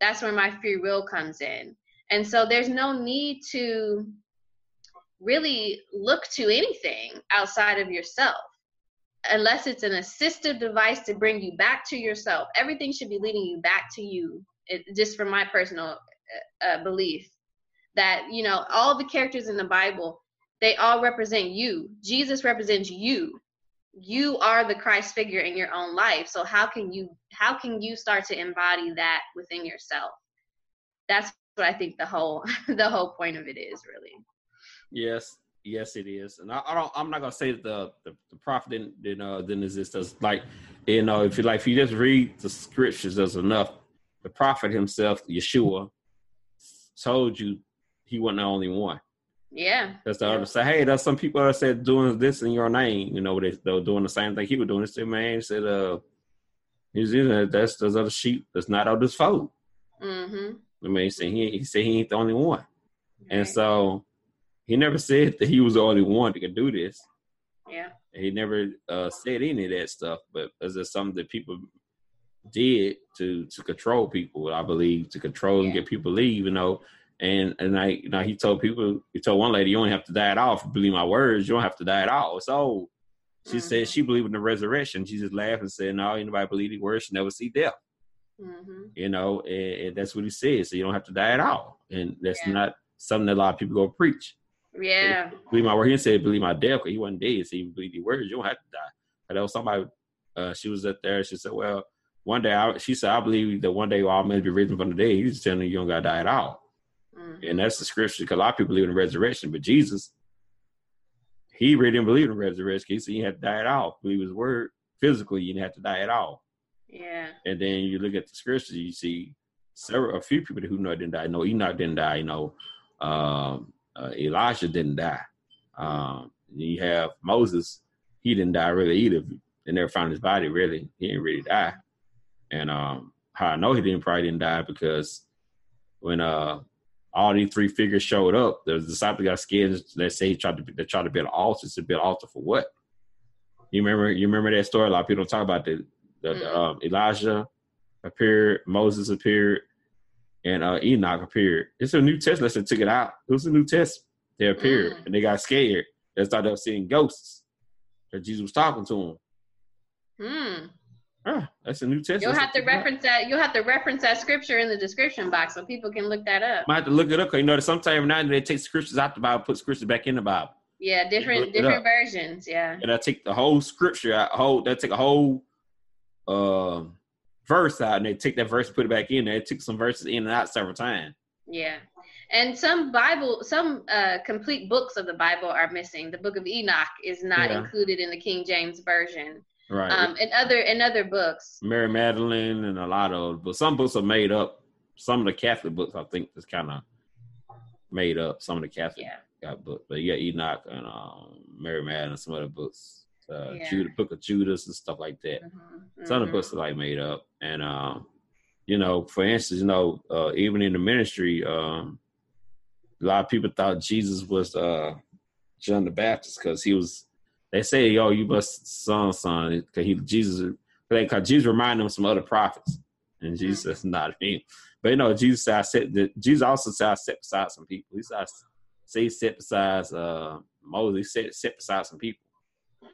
That's where my free will comes in. And so there's no need to really look to anything outside of yourself unless it's an assistive device to bring you back to yourself. Everything should be leading you back to you it, just from my personal uh, uh, belief that you know all the characters in the bible they all represent you jesus represents you you are the christ figure in your own life so how can you how can you start to embody that within yourself that's what i think the whole the whole point of it is really yes Yes, it is, and I, I don't. I'm not gonna say that the the, the prophet didn't didn't, uh, didn't exist. As like you know, if you like, if you just read the scriptures, there's enough. The prophet himself, Yeshua, told you he wasn't the only one. Yeah. That's the other side. hey, there's some people that said doing this in your name. You know, they they were doing the same thing he was doing. This man he said, uh, he's you know, that's those other sheep that's not of this fold. Mm-hmm. I mean, he said he, he said he ain't the only one, and so he never said that he was the only one that could do this. Yeah. He never uh, said any of that stuff, but is it something that people did to to control people? I believe to control yeah. and get people leave, you know. And and I, you know, he told people, he told one lady, you don't have to die at all. If you believe my words, you don't have to die at all. So she mm-hmm. said she believed in the resurrection. She just laughed and said, "No, anybody believe the words should never see death." Mm-hmm. You know, and, and, that's what he said. So you don't have to die at all, and that's yeah. not something that a lot of people go preach. Yeah. Believe my word. He didn't say believe my death because he wasn't dead. So he believe the words. You don't have to die. And there was somebody. Uh, she was up there. She said, "Well, one day," I, she said, "I believe that one day we all men be risen from the dead." He's telling you you don't gotta die at all. Mm-hmm. And that's the scripture because a lot of people believe in the resurrection, but Jesus, he really didn't believe in the resurrection. He said you had to die at all. Believe his word physically, you didn't have to die at all. Yeah. And then you look at the scriptures, you see several a few people who know didn't die. No, Enoch didn't die. You know, um, uh, Elijah didn't die. Um, you have Moses. He didn't die really either. They never found his body. Really, he didn't really die. And um, how I know he didn't probably didn't die because when uh all these three figures showed up, the disciples got scared. They say he tried to they tried to build an altar. To build an altar for what? You remember? You remember that story? A lot of people don't talk about the, the mm-hmm. um, Elijah appeared, Moses appeared, and uh, Enoch appeared. It's a New Testament. They took it out. It was a New Testament. They appeared mm. and they got scared. They started seeing ghosts. That Jesus was talking to them. Hmm. Ah, that's a New Testament. You'll have to reference that. You'll have to reference that scripture in the description box so people can look that up. Might have to look it up because you know that sometimes now they take scriptures out the Bible, put scriptures back in the Bible. Yeah, different different versions. Yeah. And I take the whole scripture I Whole they take a whole uh, verse out and they take that verse put it back in. They took some verses in and out several times. Yeah. And some Bible, some uh, complete books of the Bible are missing. The Book of Enoch is not yeah. included in the King James version. Right. Um, and other and other books. Mary Magdalene and a lot of, but some books are made up. Some of the Catholic books, I think, is kind of made up. Some of the Catholic yeah. got books, but yeah, Enoch and um, Mary Magdalene, and some other books, uh, yeah. Judah, Book of Judas and stuff like that. Mm-hmm. Some of the books are like made up, and um, you know, for instance, you know, uh, even in the ministry, um, a lot of people thought Jesus was uh, John the Baptist because he was they say, "Yo, you must son, son," because he Jesus, because Jesus reminded them of some other prophets, and Jesus mm-hmm. says, "Not him." But you know, Jesus said, I said Jesus also said, "I set beside some people." He said, "Say he set beside uh, Moses. He set set beside some people."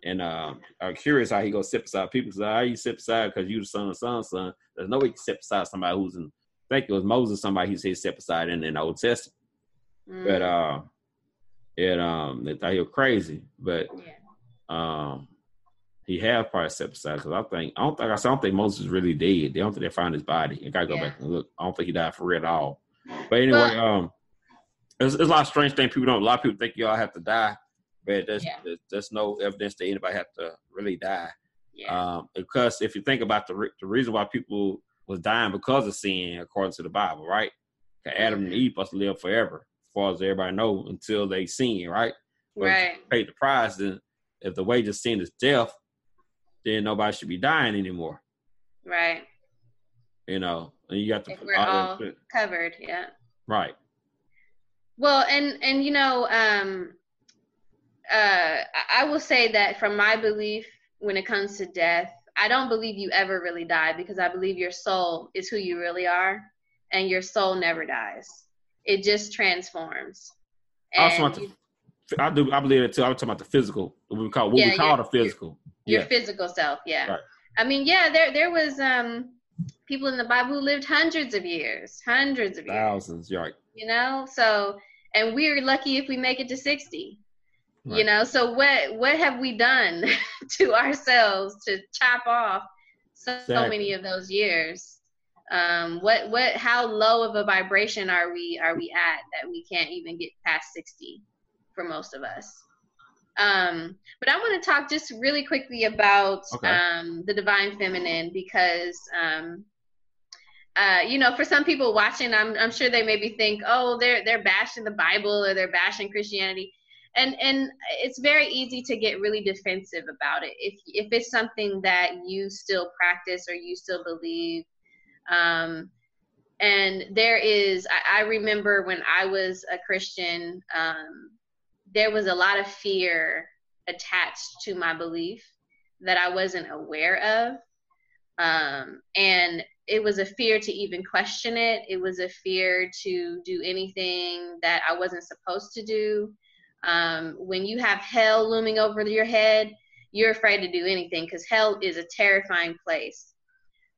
And uh, I'm curious how he goes sit beside people. So how you sit beside because you the son of son, son. There's no way you can sit beside somebody who's in. I think it was Moses, somebody he said set beside in, in the Old Testament. Mm. But uh, it um, they thought he was crazy. But yeah um, he have probably set aside because I think I don't think I don't think Moses really dead. They don't think they found his body. I gotta go yeah. back and look. I don't think he died for real at all. But anyway, well, um, there's, there's, a lot of strange things people don't. A lot of people think y'all have to die, but there's, yeah. there's, there's no evidence that anybody have to really die. Yeah. Um, because if you think about the the reason why people was dying because of sin, according to the Bible, right? Adam and Eve must live forever, as far as everybody know, until they sin, right? But right. Paid the price, then if the wage of sin is death, then nobody should be dying anymore. Right. You know, and you got to. If we're all covered, yeah. Right. Well, and and you know, um, uh, I will say that from my belief, when it comes to death, I don't believe you ever really die because I believe your soul is who you really are, and your soul never dies. It just transforms. And I also want to I do. I believe it too. I'm talking about the physical. What we call what yeah, we call the physical. Your, yeah. physical self. Yeah. Right. I mean, yeah. There there was um people in the Bible who lived hundreds of years, hundreds of years, thousands. Right. You know. So and we're lucky if we make it to sixty. Right. You know. So what what have we done to ourselves to chop off so, exactly. so many of those years? um, what what how low of a vibration are we are we at that we can't even get past 60 for most of us. Um, but I want to talk just really quickly about okay. um, the divine feminine because, um, uh, you know, for some people watching, I'm, I'm sure they maybe think, oh, they're they're bashing the Bible or they're bashing Christianity, and and it's very easy to get really defensive about it if if it's something that you still practice or you still believe. Um, and there is, I, I remember when I was a Christian. Um, there was a lot of fear attached to my belief that I wasn't aware of. Um, and it was a fear to even question it. It was a fear to do anything that I wasn't supposed to do. Um, when you have hell looming over your head, you're afraid to do anything because hell is a terrifying place.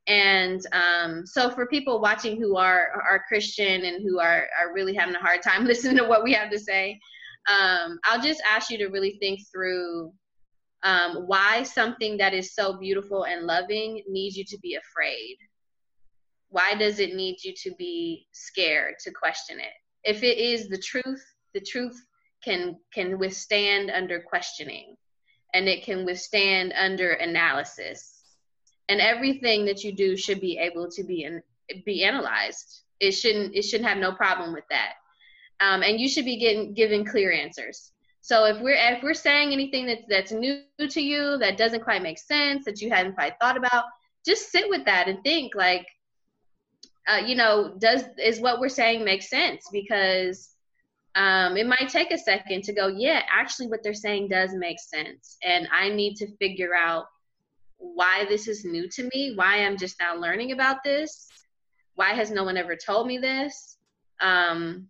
And um, so, for people watching who are are Christian and who are are really having a hard time listening to what we have to say, um, I'll just ask you to really think through um, why something that is so beautiful and loving needs you to be afraid. Why does it need you to be scared to question it? If it is the truth, the truth can can withstand under questioning, and it can withstand under analysis. And everything that you do should be able to be be analyzed. It shouldn't it shouldn't have no problem with that. Um, and you should be getting given clear answers. So if we're if we're saying anything that's that's new to you that doesn't quite make sense that you hadn't quite thought about, just sit with that and think like, uh, you know, does is what we're saying make sense? Because um, it might take a second to go, yeah, actually, what they're saying does make sense, and I need to figure out why this is new to me, why I'm just now learning about this, why has no one ever told me this, um,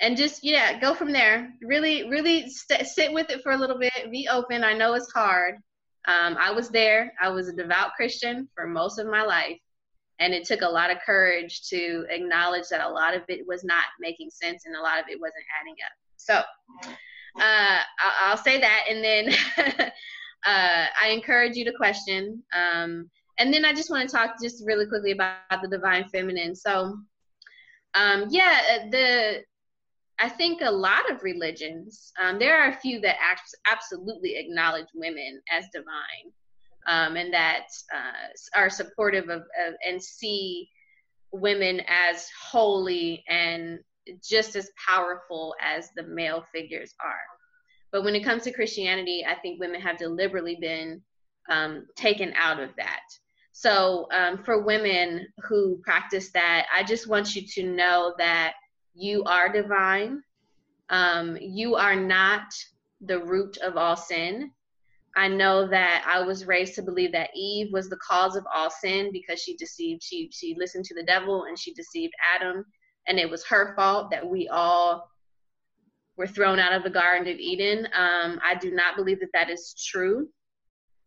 and just yeah, go from there. Really, really st- sit with it for a little bit. Be open. I know it's hard. Um, I was there. I was a devout Christian for most of my life, and it took a lot of courage to acknowledge that a lot of it was not making sense and a lot of it wasn't adding up. So uh, I'll, say that, and then uh, I encourage you to question. Um, and then I just want to talk just really quickly about the divine feminine. So, um, yeah, uh, the I think a lot of religions, um, there are a few that absolutely acknowledge women as divine um, and that uh, are supportive of, of, and see women as holy and just as powerful as the male figures are. But when it comes to Christianity, I think women have deliberately been um, taken out of that. So, um, for women who practice that, I just want you to know that you are divine. Um, you are not the root of all sin. I know that I was raised to believe that Eve was the cause of all sin because she deceived, she she listened to the devil and she deceived Adam, and it was her fault that we all were thrown out of the Garden of Eden. Um, I do not believe that that is true.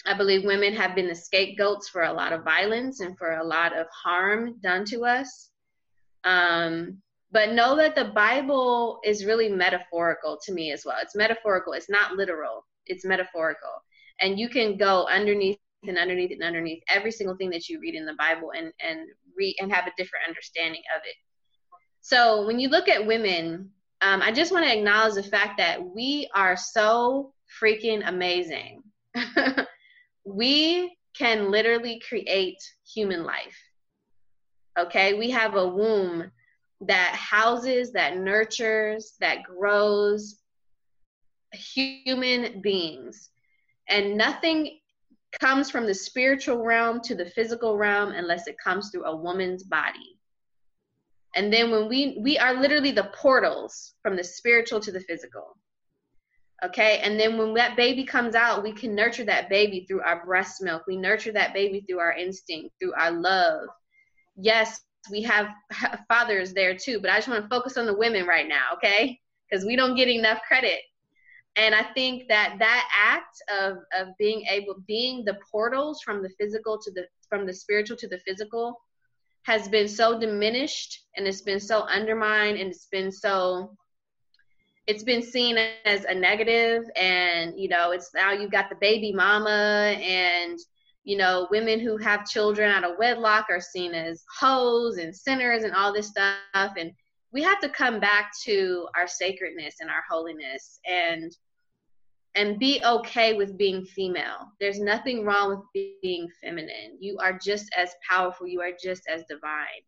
I believe women have been the scapegoats for a lot of violence and for a lot of harm done to us. Um, but know that the Bible is really metaphorical to me as well. It's metaphorical, it's not literal, it's metaphorical. And you can go underneath and underneath and underneath every single thing that you read in the Bible and, and read and have a different understanding of it. So when you look at women, um, I just want to acknowledge the fact that we are so freaking amazing. we can literally create human life. Okay, we have a womb that houses, that nurtures, that grows human beings. And nothing comes from the spiritual realm to the physical realm unless it comes through a woman's body. And then when we we are literally the portals from the spiritual to the physical. Okay? And then when that baby comes out, we can nurture that baby through our breast milk. We nurture that baby through our instinct, through our love. Yes, we have fathers there too, but I just want to focus on the women right now, okay? Because we don't get enough credit. And I think that that act of of being able being the portals from the physical to the from the spiritual to the physical has been so diminished and it's been so undermined and it's been so it's been seen as a negative and you know it's now you've got the baby mama and you know, women who have children out of wedlock are seen as hoes and sinners and all this stuff. And we have to come back to our sacredness and our holiness and and be okay with being female. There's nothing wrong with being feminine. You are just as powerful, you are just as divine.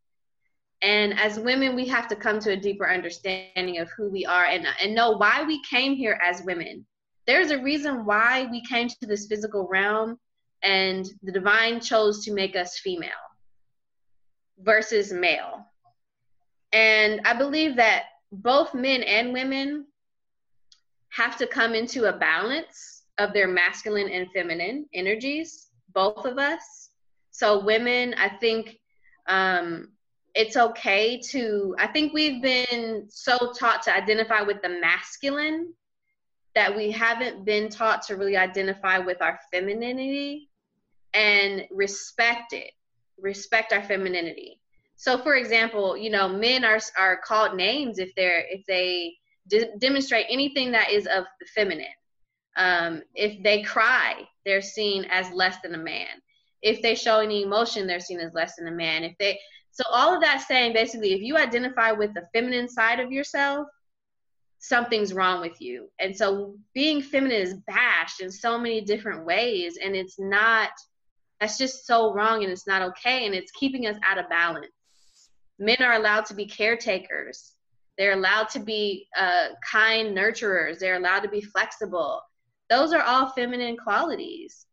And as women, we have to come to a deeper understanding of who we are and, and know why we came here as women. There's a reason why we came to this physical realm and the divine chose to make us female versus male. And I believe that both men and women have to come into a balance of their masculine and feminine energies, both of us. So, women, I think um, it's okay to, I think we've been so taught to identify with the masculine that we haven't been taught to really identify with our femininity and respect it, respect our femininity. So, for example, you know, men are are called names if they're if they de- demonstrate anything that is of the feminine. Um, if they cry, they're seen as less than a man. If they show any emotion, they're seen as less than a man. If they so all of that saying basically, if you identify with the feminine side of yourself, something's wrong with you. And so being feminine is bashed in so many different ways, and it's not that's just so wrong and it's not okay and it's keeping us out of balance Men are allowed to be caretakers. They're allowed to be uh, kind nurturers. They're allowed to be flexible. Those are all feminine qualities,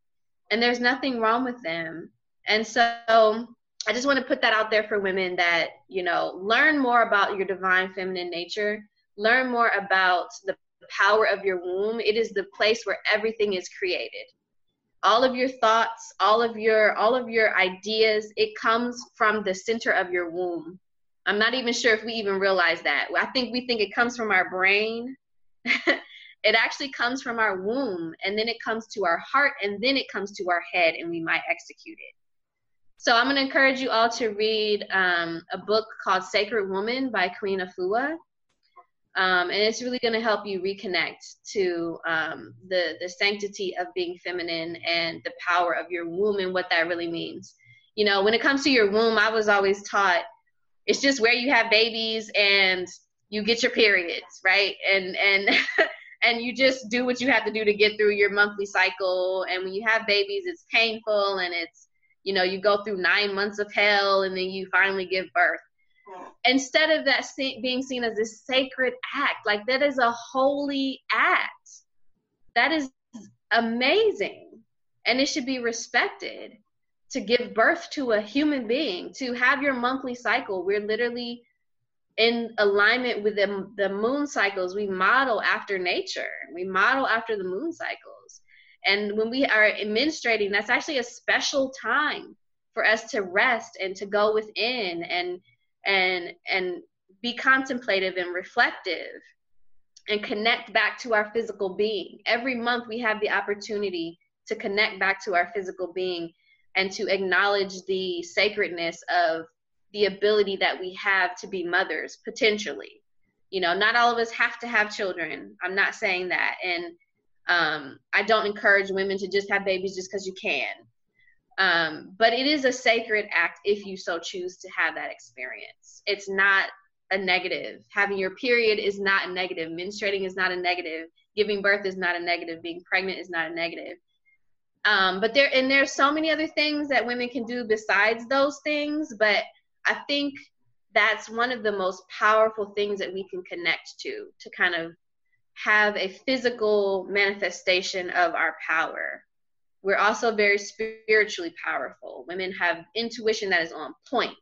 and there's nothing wrong with them. And so I just want to put that out there for women that, you know, learn more about your divine feminine nature, learn more about the power of your womb. It is the place where everything is created. All of your thoughts, all of your all of your ideas, it comes from the center of your womb. I'm not even sure if we even realize that. I think we think it comes from our brain. it actually comes from our womb and then it comes to our heart and then it comes to our head and we might execute it. So I'm going to encourage you all to read um, a book called Sacred Woman by Queen Afua. Um, and it's really going to help you reconnect to um, the the sanctity of being feminine and the power of your womb and what that really means. You know, when it comes to your womb, I was always taught it's just where you have babies and you get your periods, right? And and and you just do what you have to do to get through your monthly cycle. And when you have babies, it's painful and it's you know you go through nine months of hell and then you finally give birth instead of that being seen as this sacred act like that is a holy act. That is amazing. And it should be respected to give birth to a human being to have your monthly cycle. We're literally in alignment with the, the moon cycles. We model after nature. We model after the moon cycles. And when we are menstruating, that's actually a special time for us to rest and to go within and and and be contemplative and reflective and connect back to our physical being. Every month we have the opportunity to connect back to our physical being and to acknowledge the sacredness of the ability that we have to be mothers potentially. You know, not all of us have to have children. I'm not saying that. And um, I don't encourage women to just have babies just because you can. Um, but it is a sacred act if you so choose to have that experience. It's not a negative. Having your period is not a negative. Menstruating is not a negative. Giving birth is not a negative. Being pregnant is not a negative. Um, but there and there's so many other things that women can do besides those things. But I think that's one of the most powerful things that we can connect to to kind of have a physical manifestation of our power. We're also very spiritually powerful. Women have intuition that is on point.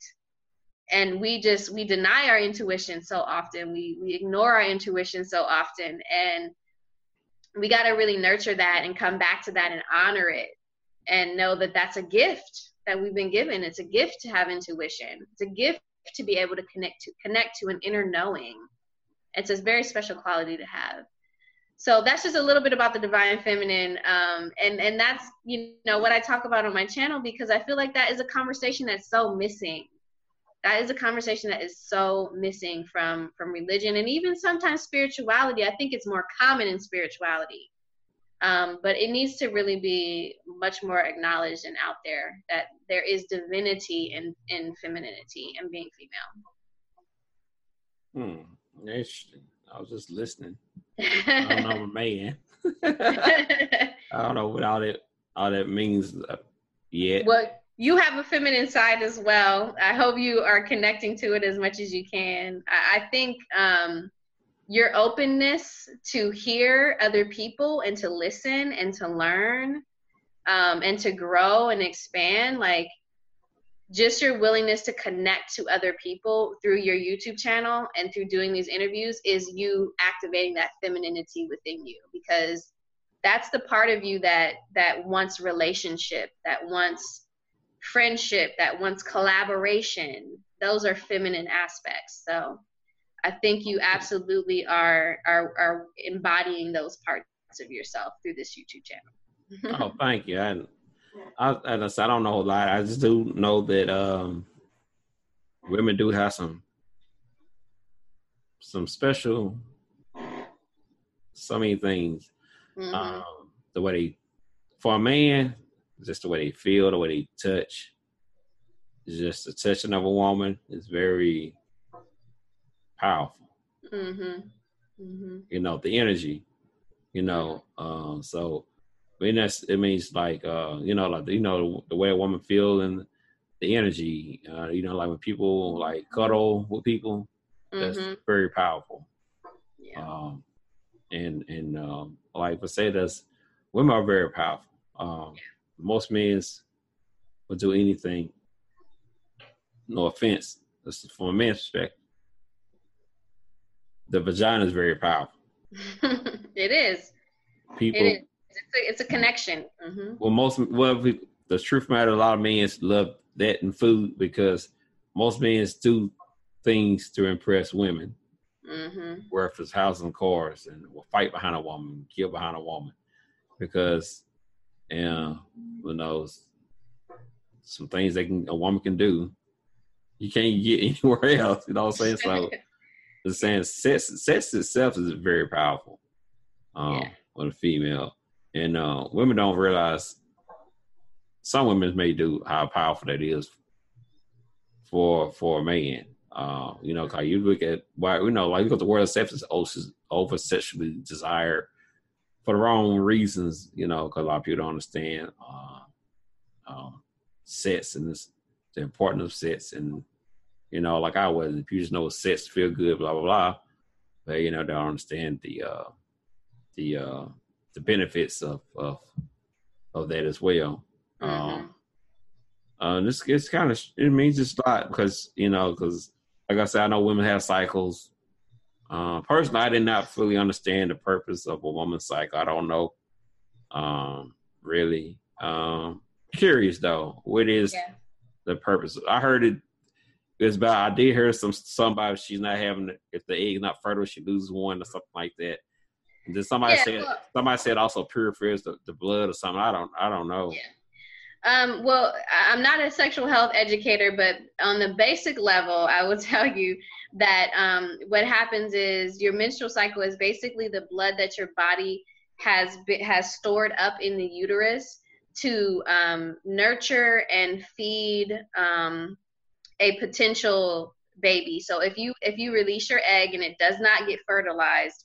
And we just we deny our intuition so often. We we ignore our intuition so often and we got to really nurture that and come back to that and honor it and know that that's a gift that we've been given. It's a gift to have intuition. It's a gift to be able to connect to connect to an inner knowing it's a very special quality to have. So that's just a little bit about the divine feminine, um, and and that's you know what I talk about on my channel because I feel like that is a conversation that's so missing. That is a conversation that is so missing from from religion and even sometimes spirituality. I think it's more common in spirituality, um, but it needs to really be much more acknowledged and out there that there is divinity in in femininity and being female. Hmm. Interesting. I was just listening. I don't know, man. I don't know what all that all that means uh, yet. Well, you have a feminine side as well. I hope you are connecting to it as much as you can. I, I think um, your openness to hear other people and to listen and to learn um, and to grow and expand, like just your willingness to connect to other people through your YouTube channel and through doing these interviews is you activating that femininity within you because that's the part of you that that wants relationship, that wants friendship, that wants collaboration. Those are feminine aspects. So I think you absolutely are are are embodying those parts of yourself through this YouTube channel. oh, thank you. I, I, I, I don't know a lot. I just do know that um, women do have some some special, so many things. Mm-hmm. Um, the way they, for a man, just the way they feel, the way they touch. Just the touching of a woman is very powerful. Mm-hmm. Mm-hmm. You know the energy. You know, um, so That's it means like uh, you know, like you know the way a woman feels and the energy. Uh, you know, like when people like cuddle with people, that's mm-hmm. very powerful. Yeah. Um, and and um, like I say, that's women are very powerful. Um, yeah. Most men will do anything. No offense, this is from a man's perspective. The vagina is very powerful. it is. People. It is. It's a, it's a connection. Mm-hmm. Well, most well, the truth matter, a lot of men love that and food because most men do things to impress women. Mm-hmm. Where if it's houses and cars and will fight behind a woman, kill behind a woman, because and who knows some things that can a woman can do, you can't get anywhere else. You know what I'm saying? So the saying sex sex itself is very powerful. Um, yeah. with a female, and uh, women don't realize some women may do how powerful that is for for a man. Uh, you know, cause you look at why you know, like because the word of sex is over sexually desired for the wrong reasons. You know, because a lot of people don't understand uh, um, sex and this, the importance of sex, and you know, like I was, if you just know sex feel good, blah blah blah, but you know, they don't understand the uh, the uh, the benefits of of of that as well. Mm-hmm. Um, uh, this it's kind of it means a lot because you know because like I said, I know women have cycles. Uh, personally, I did not fully understand the purpose of a woman's cycle. I don't know, um, really. Um, curious though, what is yeah. the purpose? I heard it. It's about. I did hear some somebody she's not having the if the egg's not fertile, she loses one or something like that. And then somebody yeah, said somebody said also purifies the, the blood or something. I don't I don't know. Yeah. Um, well, I'm not a sexual health educator, but on the basic level, I will tell you that um, what happens is your menstrual cycle is basically the blood that your body has has stored up in the uterus to um, nurture and feed um, a potential baby. So if you if you release your egg and it does not get fertilized,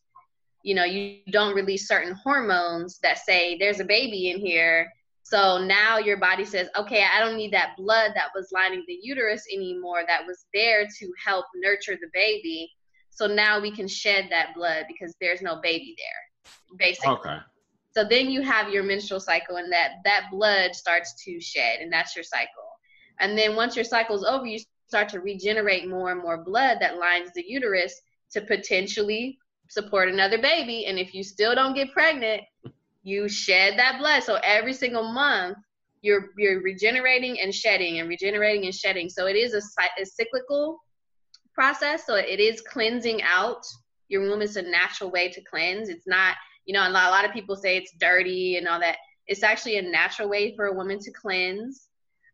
you know you don't release certain hormones that say there's a baby in here so now your body says, okay, I don't need that blood that was lining the uterus anymore that was there to help nurture the baby. So now we can shed that blood because there's no baby there, basically. Okay. So then you have your menstrual cycle, and that that blood starts to shed, and that's your cycle. And then once your cycle's over, you start to regenerate more and more blood that lines the uterus to potentially support another baby. And if you still don't get pregnant, you shed that blood. So every single month, you're you're regenerating and shedding and regenerating and shedding. So it is a, a cyclical process. So it is cleansing out. Your womb is a natural way to cleanse. It's not, you know, a lot, a lot of people say it's dirty and all that. It's actually a natural way for a woman to cleanse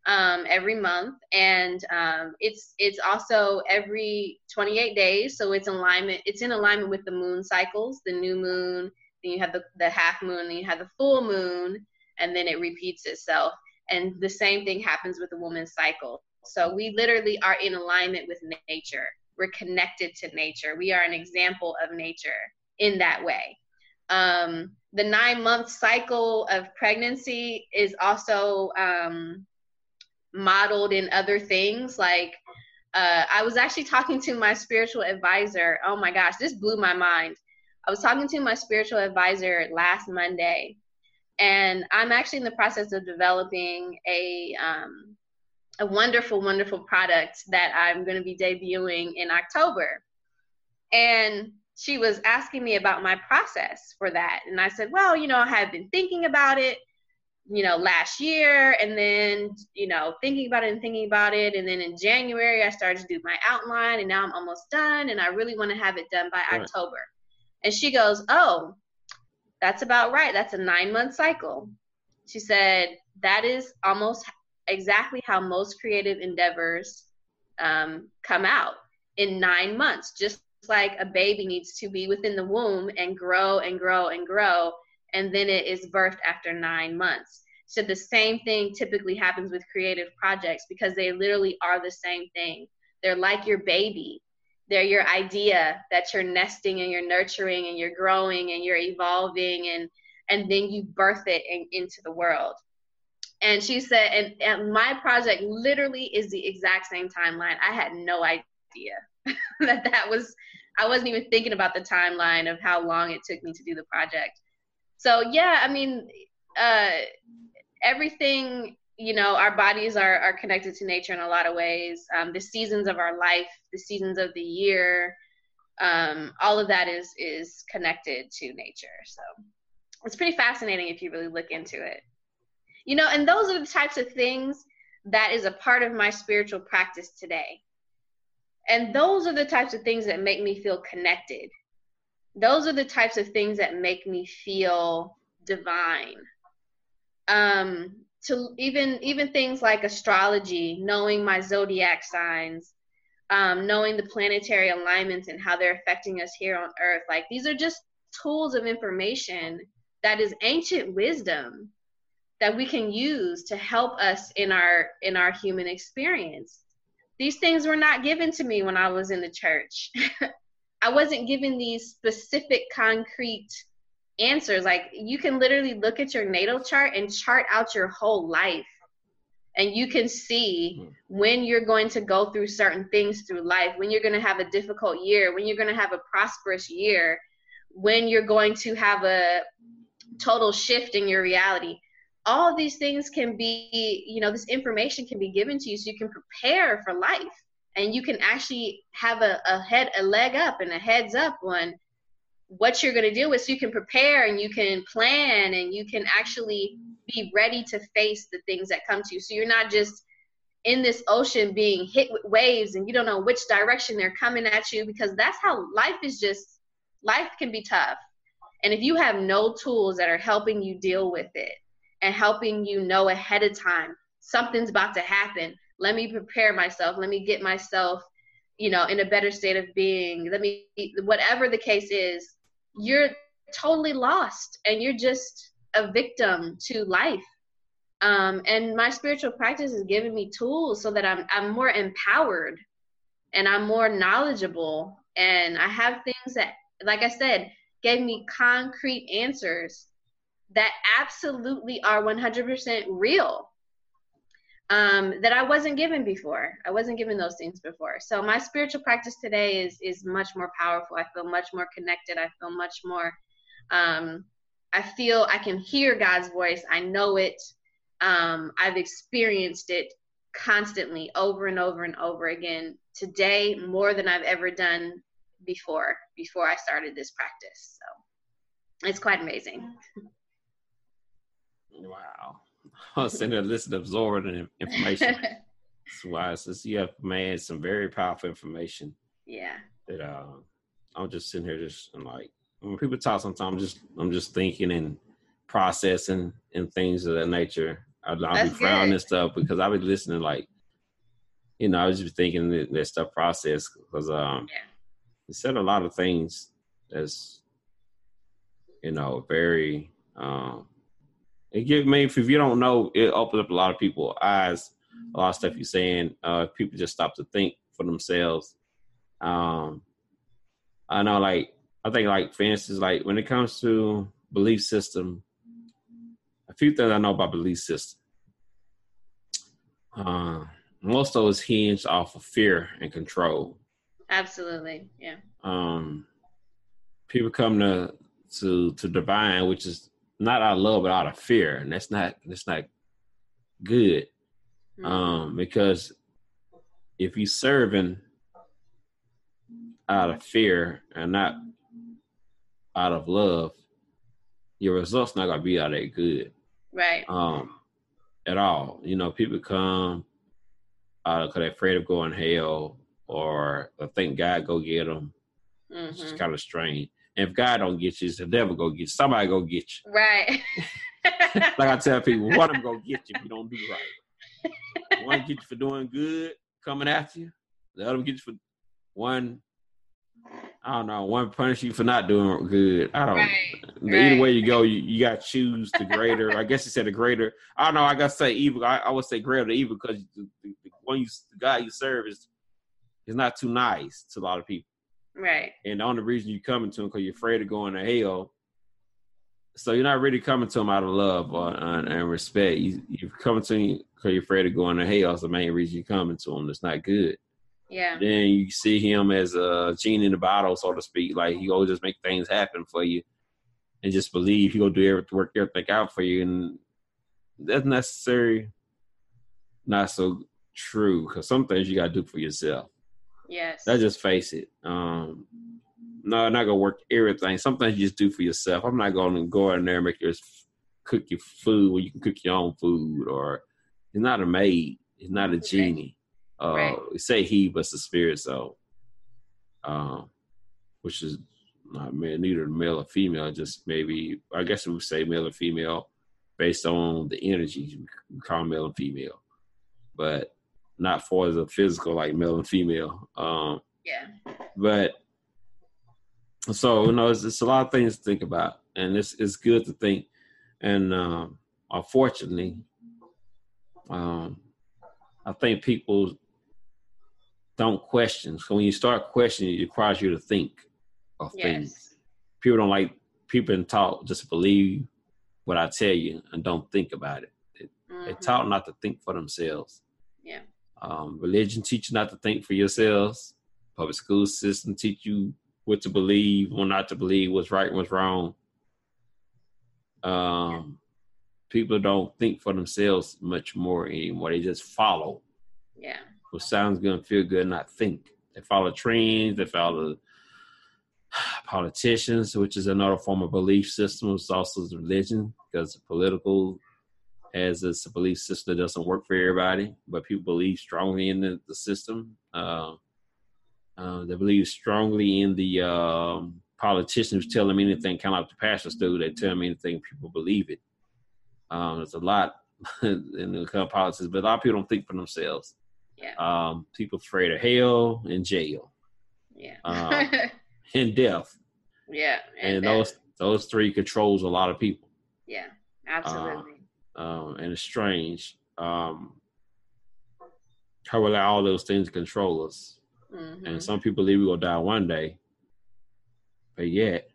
um, every month, and um, it's it's also every 28 days. So it's alignment. It's in alignment with the moon cycles, the new moon, then you have the, the half moon, then you have the full moon, and then it repeats itself. And the same thing happens with the woman's cycle. So we literally are in alignment with nature. We're connected to nature. We are an example of nature in that way. Um, the nine month cycle of pregnancy is also um, modeled in other things. Like uh, I was actually talking to my spiritual advisor. Oh my gosh, this blew my mind. I was talking to my spiritual advisor last Monday, and I'm actually in the process of developing a um, a wonderful, wonderful product that I'm going to be debuting in October. And she was asking me about my process for that, and I said, well, you know, I have been thinking about it, you know, last year, and then you know, thinking about it and thinking about it, and then in January I started to do my outline, and now I'm almost done, and I really want to have it done by right. October. And she goes, Oh, that's about right. That's a nine month cycle. She said, That is almost exactly how most creative endeavors um, come out in nine months, just like a baby needs to be within the womb and grow and grow and grow. And then it is birthed after nine months. So the same thing typically happens with creative projects because they literally are the same thing. They're like your baby they're your idea that you're nesting and you're nurturing and you're growing and you're evolving and and then you birth it in, into the world And she said, and, and my project literally is the exact same timeline. I had no idea that that was, I wasn't even thinking about the timeline of how long it took me to do the project. So yeah, I mean, uh, everything you know our bodies are, are connected to nature in a lot of ways. Um, the seasons of our life the seasons of the year um, all of that is is connected to nature. So it's pretty fascinating if you really look into it. You know and those are the types of things that is a part of my spiritual practice today. And those are the types of things that make me feel connected those are the types of things that make me feel divine um to even even things like astrology, knowing my zodiac signs, um, knowing the planetary alignments and how they're affecting us here on Earth. Like these are just tools of information that is ancient wisdom that we can use to help us in our in our human experience. These things were not given to me when I was in the church. I wasn't given these specific concrete answers. Like you can literally look at your natal chart and chart out your whole life. And you can see hmm. when you're going to go through certain things through life, when you're going to have a difficult year, when you're going to have a prosperous year, when you're going to have a total shift in your reality. All these things can be, you know, this information can be given to you so you can prepare for life and you can actually have a, a head a leg up and a heads up on what you're going to deal with. So you can prepare and you can plan and you can actually be ready to face the things that come to you. So you're not just in this ocean being hit with waves and you don't know which direction they're coming at you because that's how life is just life can be tough. And if you have no tools that are helping you deal with it and helping you know ahead of time something's about to happen let me prepare myself let me get myself you know in a better state of being. Let me whatever the case is you're totally lost and you're just a victim to life. Um, and my spiritual practice has given me tools so that I'm I'm more empowered and I'm more knowledgeable. And I have things that like I said gave me concrete answers that absolutely are 100% real um, that I wasn't given before. I wasn't given those things before. So my spiritual practice today is is much more powerful. I feel much more connected. I feel much more. Um, I feel I can hear God's voice. I know it. Um, I've experienced it constantly, over and over and over again. Today, more than I've ever done before. Before I started this practice, so it's quite amazing. Wow. I was sitting there listening, absorbing information. That's why says you have man some very powerful information. Yeah. That uh, I'm just sitting here just I'm like when people talk sometimes I'm just I'm just thinking and processing and things of that nature. I'll, I'll be frowning and stuff because I'll be listening like you know, I was just thinking that, that stuff process because um yeah. it said a lot of things that's you know very um it give me if you don't know, it opens up a lot of people's eyes. A lot of stuff you're saying, uh, people just stop to think for themselves. Um, I know, like I think, like for instance, like when it comes to belief system, a few things I know about belief system. Uh, most of those hinge off of fear and control. Absolutely, yeah. Um, people come to to to divine, which is not out of love, but out of fear, and that's not that's not good. Mm-hmm. Um, because if you serving out of fear and not out of love, your results not gonna be all that good. Right. Um, at all. You know, people come uh, because they're afraid of going hell or think God go get them. Mm-hmm. It's kind of strange if God don't get you, it's the devil go get you. Somebody go get you. Right. like I tell people, one of them go get you if you don't do right. One get you for doing good, coming after you. The other get you for one. I don't know. One punish you for not doing good. I don't. Right. Either right. way you go, you, you got to choose the greater. I guess you said the greater. I don't know. I got to say evil. I, I would say greater evil because the, the, the one you the guy you serve is is not too nice to a lot of people. Right. And the only reason you coming to him because you're afraid of going to hell. so you're not really coming to him out of love or, and, and respect. You, you're coming to him because you're afraid of going to hell. That's the main reason you're coming to him. That's not good. Yeah. Then you see him as a genie in the bottle, so to speak. Like he will just make things happen for you, and just believe he will do everything, work everything out for you. And that's necessary, not so true. Because some things you gotta do for yourself. Yes. Let's just face it. Um, no, I'm not gonna work everything. Sometimes you just do for yourself. I'm not gonna go in there and make your cook your food when you can cook your own food, or it's not a maid. It's not a genie. Uh, right. say he, but it's the spirit. So, um, which is not neither male or female. Just maybe I guess we would say male or female based on the energies. We call male and female, but not for as a physical like male and female. Um, yeah. But so you know, it's, it's, a lot of things to think about, and it's it's good to think. And um, unfortunately, um, I think people don't question. So when you start questioning, it requires you to think of yes. things. People don't like people in talk just believe what I tell you and don't think about it. mm-hmm. They're taught not to think for themselves. Um, religion teach you not to think for yourselves. Public school system teach you what to believe, what not to believe, what's right, what's wrong. Um. People don't think for themselves much more anymore. They just follow. Yeah what sounds good and feel good, not think. They follow trends, they follow politicians, which is another form of belief system. It's also religion because political as a belief system that doesn't work for everybody, but people believe strongly in the, the system. Uh, uh, they believe strongly in the um, politicians tell them anything, kind of like the pastors do. They tell them anything, people believe it. Um, there's a lot in the kind of politics, but a lot of people don't think for themselves. Yeah. Um, people afraid of hell and jail. Yeah. um, and death. Yeah. And, and those those three controls a lot of people. Yeah, absolutely. Um, and it's strange um, how we allow all those things control us. Mm-hmm. And some people believe we will die one day, but yet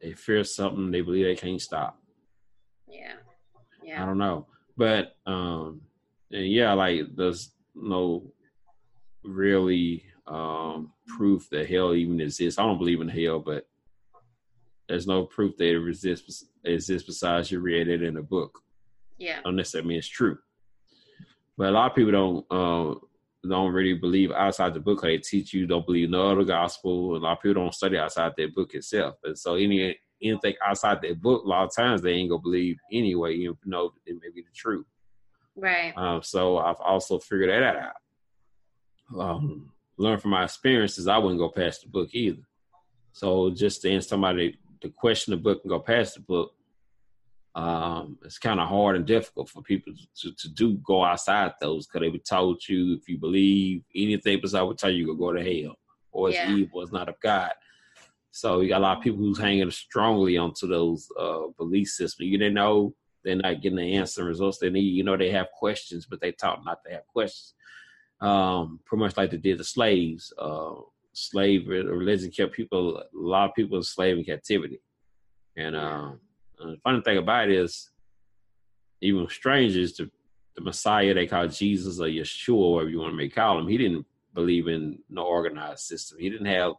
they fear something they believe they can't stop. Yeah. Yeah. I don't know. But um yeah, like there's no really um, proof that hell even exists. I don't believe in hell, but there's no proof that it exists exists besides you read it in a book. Yeah, unless that means true. But a lot of people don't uh, don't really believe outside the book. They teach you don't believe no other gospel. A lot of people don't study outside their book itself, and so any anything outside their book, a lot of times they ain't gonna believe anyway, even though it may be the truth. Right. Um, so I've also figured that out. Um, learn from my experiences, I wouldn't go past the book either. So just to ask somebody to question the book and go past the book, um, it's kind of hard and difficult for people to, to do go outside those because they would told you if you believe anything besides what I would tell you you go to hell or it's yeah. evil, it's not of God. So you got a lot of people who's hanging strongly onto those uh, belief systems. You didn't know they're not getting the answer and results they need. You know, they have questions, but they taught not to have questions. Um, pretty much like they did the slaves. Uh, slave religion kept people, a lot of people slave in captivity. And um, the funny thing about it is, even strangers, the, the Messiah they call Jesus or Yeshua, whatever you want to make call him, he didn't believe in no organized system. He didn't have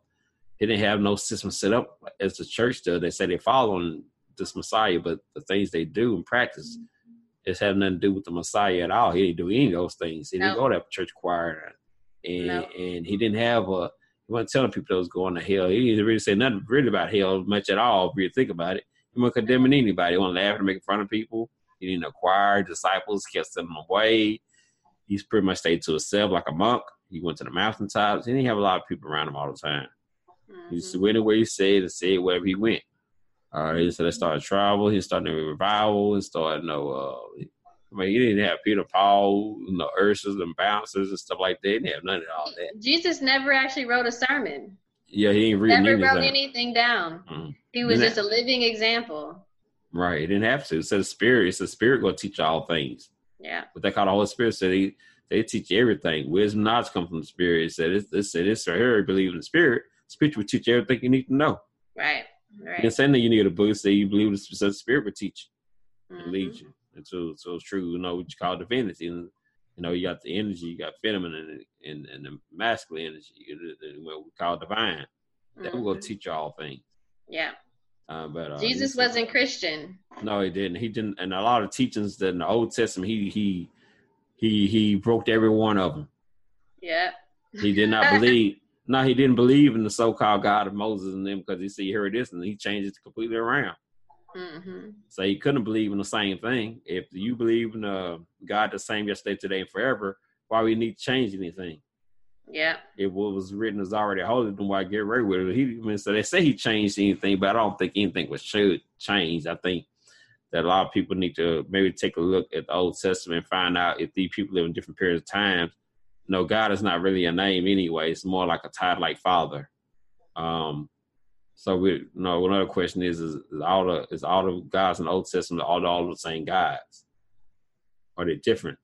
he didn't have no system set up as the church does. They say they following this Messiah, but the things they do and practice mm-hmm. is have nothing to do with the Messiah at all. He didn't do any of those things. He didn't go to church choir, and and he didn't have a. He wasn't telling people that was going to hell. He didn't really say nothing really about hell much at all. If you think about it, he wasn't condemning anybody. He wasn't laughing and making fun of people. He didn't acquire disciples, kept them away. He's pretty much stayed to himself like a monk. He went to the mountaintops. He didn't have a lot of people around him all the time. Mm-hmm. He just went anywhere he said and said wherever he went. All right, so they started travel. He started a revival. He started, you know, uh, I mean, he didn't have Peter Paul, you know, ushers and bouncers and stuff like that. He didn't have none of all that. Jesus never actually wrote a sermon. Yeah, he didn't read Never anything. wrote anything down. Mm-hmm. He was just a living example. Right, he didn't have to. It said the spirit. It's the spirit to teach all things. Yeah. What they call the Holy Spirit said he they teach you everything. Wisdom, knowledge come from the spirit. It said it, it said this or her believe in the spirit. Spirit will teach you everything you need to know. Right. Right. You can say that you need a book. Say you believe the spirit would teach you and lead mm-hmm. you. And so, so it's true. You know what you call divinity, and you know you got the energy, you got feminine and and, and the masculine energy, what we call divine. That mm-hmm. will teach you all things. Yeah. Uh, but uh, Jesus wasn't Christian. No, he didn't. He didn't. And a lot of teachings that in the Old Testament, he he he he broke every one of them. Yeah. He did not believe. no, he didn't believe in the so-called God of Moses and them because he see here it is, and he changed it completely around. Mm-hmm. So he couldn't believe in the same thing. If you believe in uh, God the same yesterday, today, and forever, why would we need to change anything? Yeah. If what was written is already holy, then why get rid of it? He I mean, so they say he changed anything, but I don't think anything was should change. I think that a lot of people need to maybe take a look at the Old Testament and find out if these people live in different periods of time. No, God is not really a name anyway. It's more like a title like Father. Um, so we you know another question is is, is all the is all the gods in the Old Testament all all the same gods? Are they different?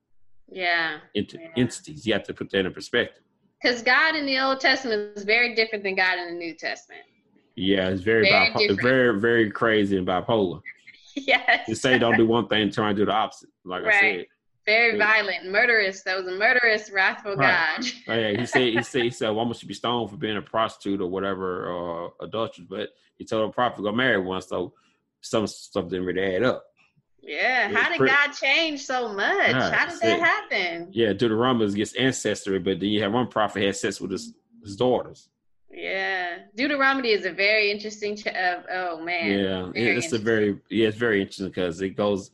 Yeah. Ent- yeah. Entities. You have to put that in perspective. Because God in the Old Testament is very different than God in the New Testament. Yeah, it's very very bipo- very, very crazy and bipolar. yes. You say don't do one thing, try and do the opposite. Like right. I said. Very yeah. violent, murderous. That was a murderous, wrathful right. God. oh, yeah, he said he said he said woman should be stoned for being a prostitute or whatever or adulteress, but he told a prophet to go marry one, so some stuff didn't really add up. Yeah, how did pretty, God change so much? Right, how did that happen? Yeah, Deuteronomy gets ancestry, but then you have one prophet had sex with his his daughters. Yeah, Deuteronomy is a very interesting. Ch- uh, oh man. Yeah, it's a very yeah, it's very interesting because it goes,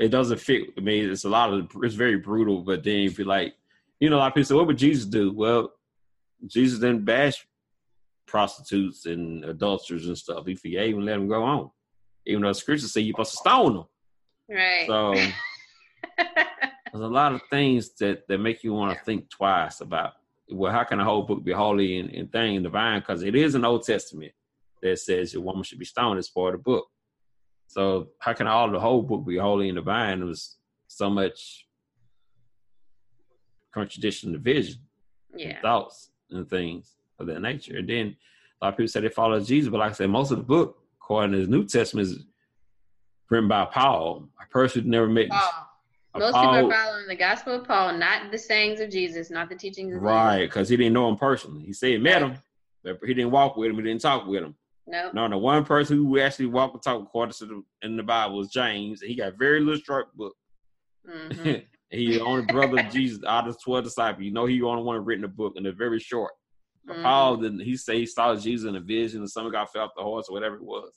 it doesn't fit. I mean, it's a lot of it's very brutal, but then if you like, you know, a lot of people say, what would Jesus do? Well, Jesus didn't bash prostitutes and adulterers and stuff. He forgave and let them go on, even though the scriptures say you're supposed to stone them. Right. So there's a lot of things that that make you want to think twice about well, how can a whole book be holy and, and thing divine? Because it is an Old Testament that says your woman should be stoned as part of the book. So how can all the whole book be holy and divine? It was so much contradiction, division, yeah. and thoughts and things of that nature. And then a lot of people say they follow Jesus, but like I said, most of the book, according to the New Testament, is written by Paul, a person who never met. Paul. Most Paul, people are following the gospel of Paul, not the sayings of Jesus, not the teachings of Right, because he didn't know him personally. He said he met him, but he didn't walk with him. He didn't talk with him. No. No, the one person who actually walked and talked according to the in the Bible was James. He got very little short book. Mm-hmm. he the only brother of Jesus out of twelve disciples. You know, he the only one written a book, and it's very short. But mm-hmm. Paul didn't. He say he saw Jesus in a vision, and some guy fell off the horse or whatever it was,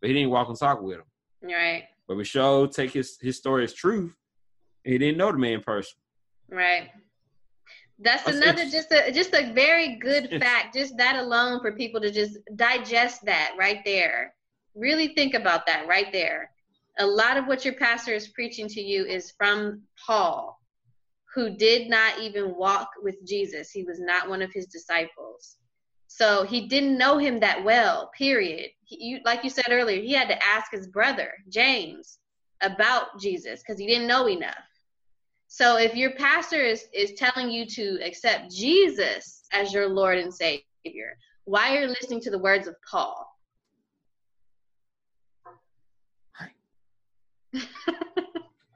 but he didn't walk and talk with him. Right. But we show take his his story as truth. He didn't know the man person. Right. That's another just a just a very good fact. Just that alone for people to just digest that right there. Really think about that right there. A lot of what your pastor is preaching to you is from Paul, who did not even walk with Jesus. He was not one of his disciples. So he didn't know him that well, period. He, you, like you said earlier, he had to ask his brother, James, about Jesus because he didn't know enough. So if your pastor is, is telling you to accept Jesus as your Lord and Savior, why are you listening to the words of Paul? Hi.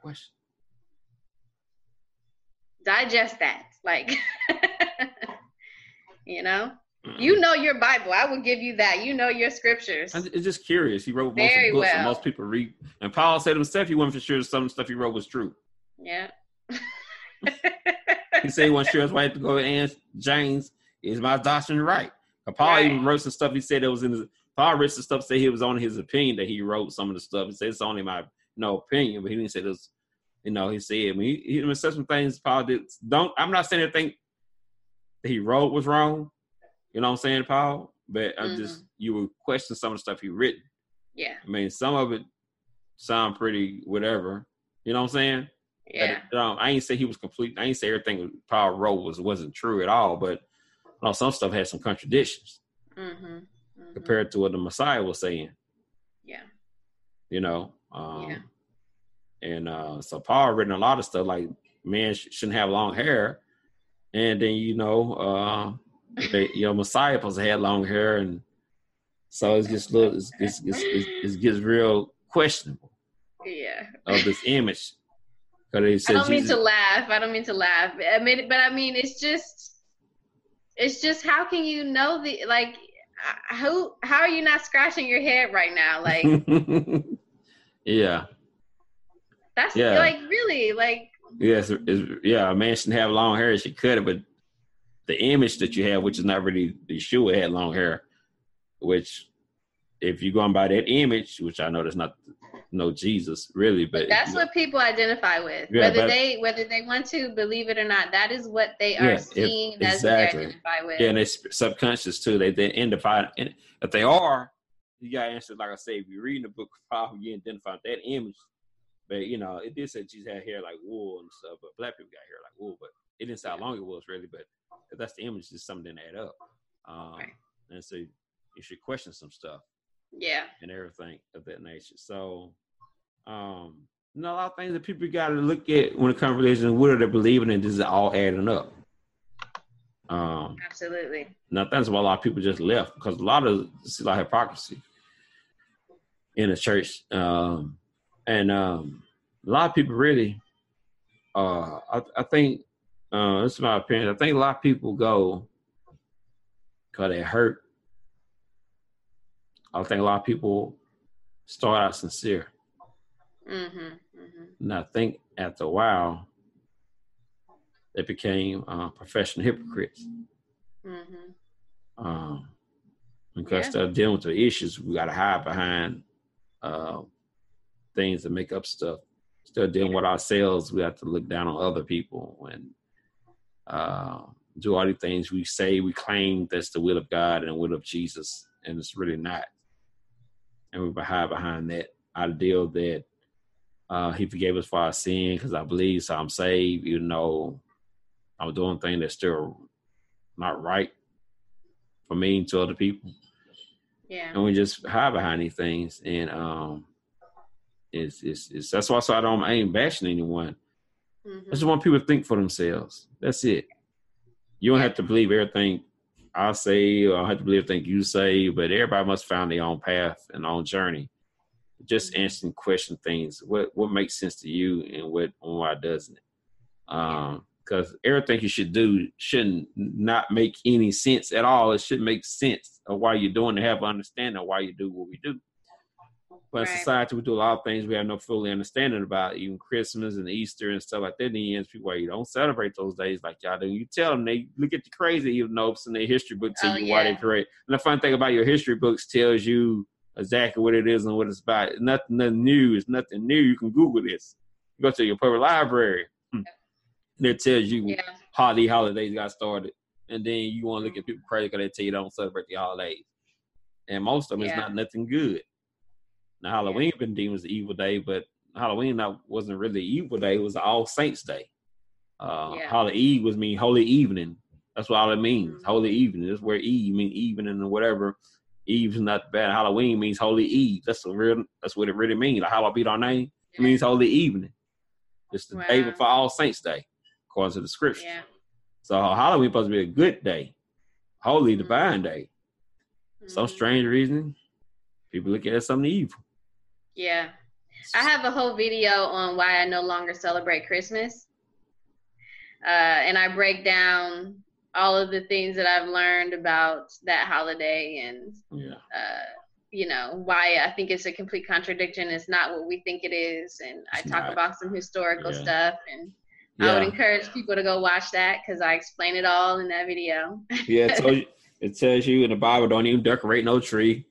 Question. Digest that. Like, you know? You know your Bible. I will give you that. You know your scriptures. It's just curious. He wrote most Very of the books, well. and most people read. And Paul said himself he wasn't for sure some stuff he wrote was true. Yeah. He said he wasn't sure his wife to go and James is my doctrine right? Paul right. even wrote some stuff. He said it was in his. Paul wrote some stuff. Say he was on his opinion that he wrote some of the stuff. He said it's only my no opinion, but he didn't say this. You know, he said I mean, he, he said some things Paul did. Don't. I'm not saying anything that he wrote was wrong. You know what I'm saying, Paul? But I'm mm-hmm. just you would question some of the stuff he written. Yeah. I mean, some of it sound pretty whatever. You know what I'm saying? Yeah. But, um, I ain't say he was complete. I ain't say everything Paul wrote was wasn't true at all. But you know, some stuff had some contradictions mm-hmm. Mm-hmm. compared to what the Messiah was saying. Yeah. You know. Um, yeah. And uh, so Paul written a lot of stuff like man sh- shouldn't have long hair, and then you know, uh, they, you know, Messiah supposed to have long hair, and So it's just little, it's, it's, it's, it's, it gets real questionable. Yeah. Of this image. I don't mean to laugh. I don't mean to laugh. I mean, but I mean, it's just, it's just how can you know the like, uh, who? How are you not scratching your head right now? Like, yeah. That's yeah. like really like. Yes, it's, yeah. A man shouldn't have long hair. She it, but the image that you have, which is not really the shoe had long hair, which if you're going by that image, which I know that's not no Jesus really, but, that's what people identify with. Yeah, whether they whether they want to believe it or not, that is what they are yeah, seeing. If, that's exactly. what they identify with. Yeah, and it's subconscious too. They they identify, and if they are, you got to answer like I say. If you're reading the book, probably you identify that image. But you know, it did say Jesus had hair like wool and stuff, but black people got hair like wool. But it didn't say how long it was really. But that's the image, just something didn't add up. Um, right. And so you should question some stuff. Yeah. And everything of that nature. So, um, you know, a lot of things that people got to look at when it comes to religion. What are they believing in? This is all adding up. Um, Absolutely. Now that's why a lot of people just left because a lot of see a lot of hypocrisy in the church, um, and um, a lot of people really. Uh, I, I think uh, this is my opinion. I think a lot of people go because they hurt I think a lot of people start out sincere. Mm-hmm, mm-hmm. And I think after a while, they became uh, professional hypocrites. Mm-hmm. Um, because yeah. they're dealing with the issues, we got to hide behind uh, things to make up stuff. Still dealing with ourselves, we have to look down on other people and uh, do all the things we say, we claim that's the will of God and the will of Jesus, and it's really not and we hide behind that ideal that uh, he forgave us for our sin because I believe so I'm saved, even though I'm doing things that's still not right for me and to other people. Yeah. And we just hide behind these things. And um it's it's, it's that's why so I don't I ain't bashing anyone. Mm-hmm. I just want people to think for themselves. That's it. You don't have to believe everything I say, or I have to believe everything you say, but everybody must find their own path and own journey. Just mm-hmm. answering question things. What what makes sense to you and what and why doesn't it? Um, because everything you should do shouldn't not make any sense at all. It should make sense of why you're doing to have understanding of why you do what we do. But right. in society, we do a lot of things we have no fully understanding about, even Christmas and Easter and stuff like that. In the end, people like, you don't celebrate those days like y'all do. You tell them they look at you crazy, even though it's in their history book tell oh, you yeah. why they correct. And the fun thing about your history books tells you exactly what it is and what it's about. Nothing, nothing new. It's nothing new. You can Google this. You go to your public library. And it tells you yeah. how the holidays got started. And then you want to look at people crazy because they tell you don't celebrate the holidays. And most of them yeah. is not nothing good. Now Halloween yeah. been deemed as the evil day, but Halloween that wasn't really evil day. It was All Saints Day. Uh, yeah. Holy Eve was mean holy evening. That's what all it means. Mm-hmm. Holy evening. That's where Eve mean evening or whatever. Eve's not bad. Halloween means holy Eve. That's a real. That's what it really means. Like how I beat our name. It means holy evening. It's the wow. day before All Saints Day, according to the scripture. Yeah. So Halloween supposed to be a good day, holy mm-hmm. divine day. Mm-hmm. Some strange reason, people look at it as something evil. Yeah. I have a whole video on why I no longer celebrate Christmas. Uh, and I break down all of the things that I've learned about that holiday and, yeah. uh, you know, why I think it's a complete contradiction. It's not what we think it is. And I talk not. about some historical yeah. stuff. And yeah. I would encourage people to go watch that because I explain it all in that video. yeah, it tells, you, it tells you in the Bible don't even decorate no tree.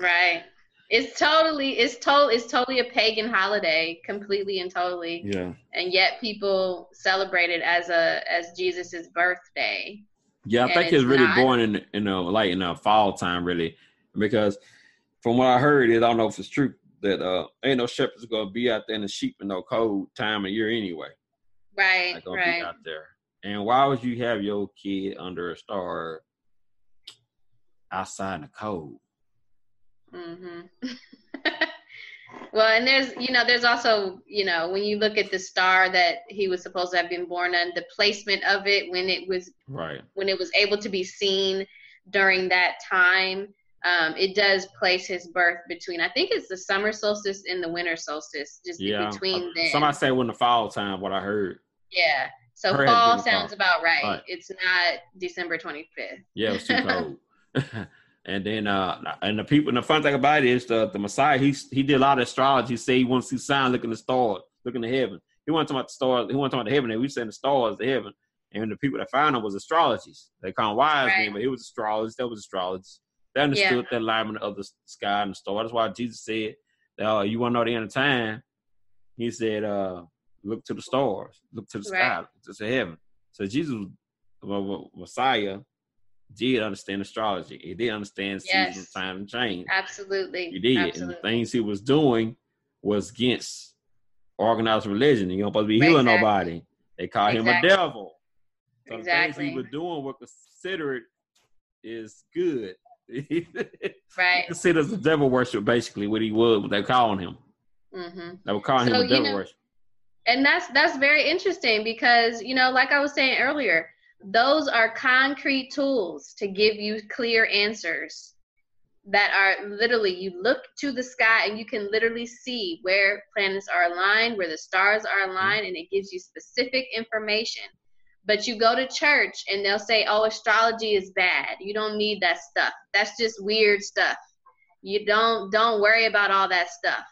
right. It's totally it's total it's totally a pagan holiday, completely and totally. Yeah. And yet people celebrate it as a as Jesus's birthday. Yeah, I think it's, it's really not. born in in a like in a fall time really, because from what I heard, it I don't know if it's true that uh ain't no shepherds gonna be out there in the sheep in no cold time of year anyway. Right. gonna right. be out there. And why would you have your kid under a star outside in the cold? Mm-hmm. well, and there's, you know, there's also, you know, when you look at the star that he was supposed to have been born on, the placement of it when it was right when it was able to be seen during that time. um, it does place his birth between. I think it's the summer solstice and the winter solstice, just yeah. between uh, them. Somebody say when the fall time. What I heard. Yeah. So fall sounds fall. about right. right. It's not December 25th. Yeah, it was too cold. and then uh and the people and the fun thing about it is the the Messiah he he did a lot of astrology. He said he wants to see signs looking the stars, looking to heaven. He wanted to talk about the stars. He wanted to talk about the heaven. And we saying the stars, the heaven. And the people that found him was astrologers. They call him wise right. men, but it was astrologers. That was astrologers. They understood yeah. the alignment of the sky and the star. That's why Jesus said, uh, "You want to know the end of time?" He said, uh, "Look to the stars, look to the sky, right. look to heaven." So Jesus, well, Messiah, did understand astrology. He did understand yes. time, and change. Absolutely, he did. Absolutely. And the things he was doing was against organized religion. You're supposed to be healing exactly. nobody. They call exactly. him a devil. So exactly. the things he was doing were considered is good. right. Considered the devil worship, basically, what he would, what they calling him. Mm-hmm. They were calling so, him a devil know, worship. And that's that's very interesting because you know, like I was saying earlier, those are concrete tools to give you clear answers that are literally you look to the sky and you can literally see where planets are aligned, where the stars are mm-hmm. aligned, and it gives you specific information. But you go to church and they'll say, "Oh, astrology is bad. You don't need that stuff. That's just weird stuff. You don't don't worry about all that stuff."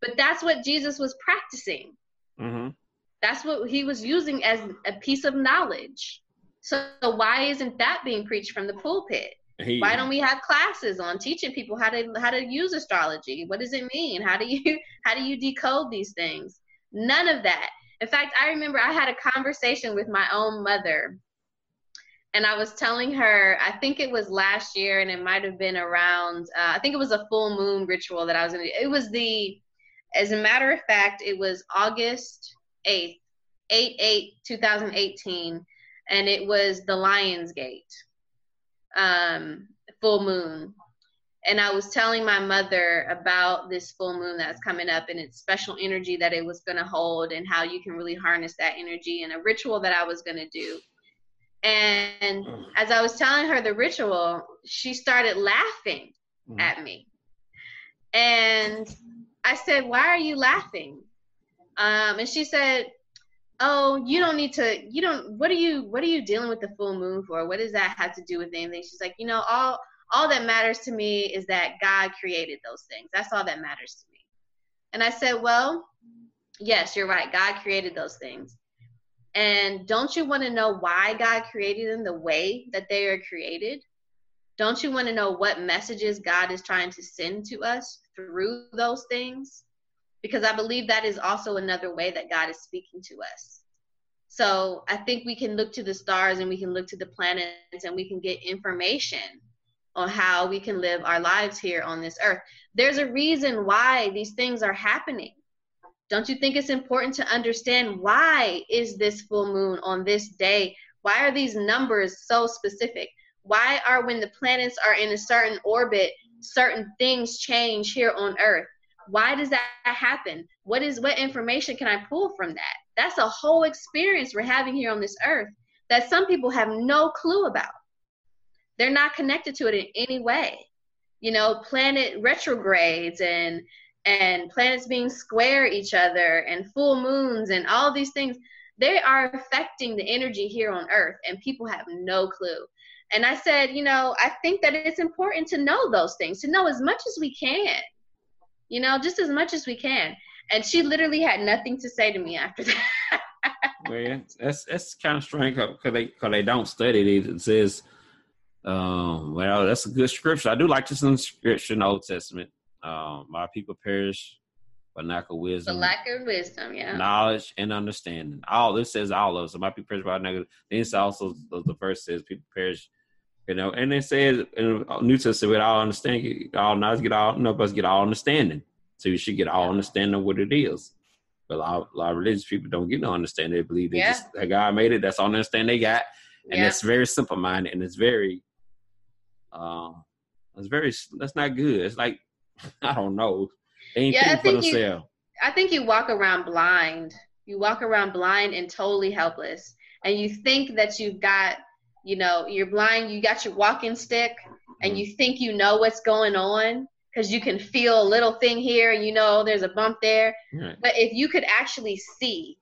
But that's what Jesus was practicing. Mm-hmm. That's what he was using as a piece of knowledge. So why isn't that being preached from the pulpit? He, Why don't we have classes on teaching people how to how to use astrology? What does it mean? How do you how do you decode these things? None of that. In fact, I remember I had a conversation with my own mother and I was telling her, I think it was last year, and it might have been around. Uh, I think it was a full moon ritual that I was going to. It was the, as a matter of fact, it was August eighth, eight eight two thousand eighteen, and it was the Lions Gate um, full moon. And I was telling my mother about this full moon that's coming up and its special energy that it was going to hold and how you can really harness that energy and a ritual that I was going to do. And as I was telling her the ritual, she started laughing mm. at me. And I said, Why are you laughing? Um, and she said, oh you don't need to you don't what are you what are you dealing with the full moon for? What does that have to do with anything? She's like you know all all that matters to me is that god created those things. That's all that matters to me. And i said well yes you're right. God created those things. And don't you want to know why god created them the way that they are created? Don't you want to know what messages god is trying to send to us through those things because I believe that is also another way that God is speaking to us. So I think we can look to the stars and we can look to the planets and we can get information on how we can live our lives here on this earth. There's a reason why these things are happening. Don't you think it's important to understand why is this full moon on this day? Why are these numbers so specific? Why are when the planets are in a certain orbit, certain things change here on earth? Why does that happen? What is what information can i pull from that? That's a whole experience we're having here on this earth that some people have no clue about. They're not connected to it in any way. You know planet retrogrades and and planets being square each other and full moons and all these things. They are affecting the energy here on earth and people have no clue. And i said you know i think that it's important to know those things to know as much as we can you know, just as much as we can. And she literally had nothing to say to me after that. well, yeah, that's that's kind of strange because they because they don't study it. It says, um, well, that's a good scripture. I do like this in scripture in the Old Testament. Um, my people perish for lack of wisdom. For lack of wisdom, yeah. Knowledge and understanding. All this says all of us. So my people perish by negative. Then it's also the, the verse says people perish you know, and it says in the New Testament, we all understanding, all knowledge, get all, none of us get all understanding. So you should get all understanding what it is. But a lot, a lot, of religious people don't get no understanding. They believe they yeah. just that God made it. That's all the understanding they got, and yeah. it's very simple minded, and it's very, um, it's very. That's not good. It's like I don't know. They ain't yeah, for themselves. You, I think you walk around blind. You walk around blind and totally helpless, and you think that you've got you know you're blind you got your walking stick and mm. you think you know what's going on because you can feel a little thing here and you know there's a bump there. Right. But if you could actually see,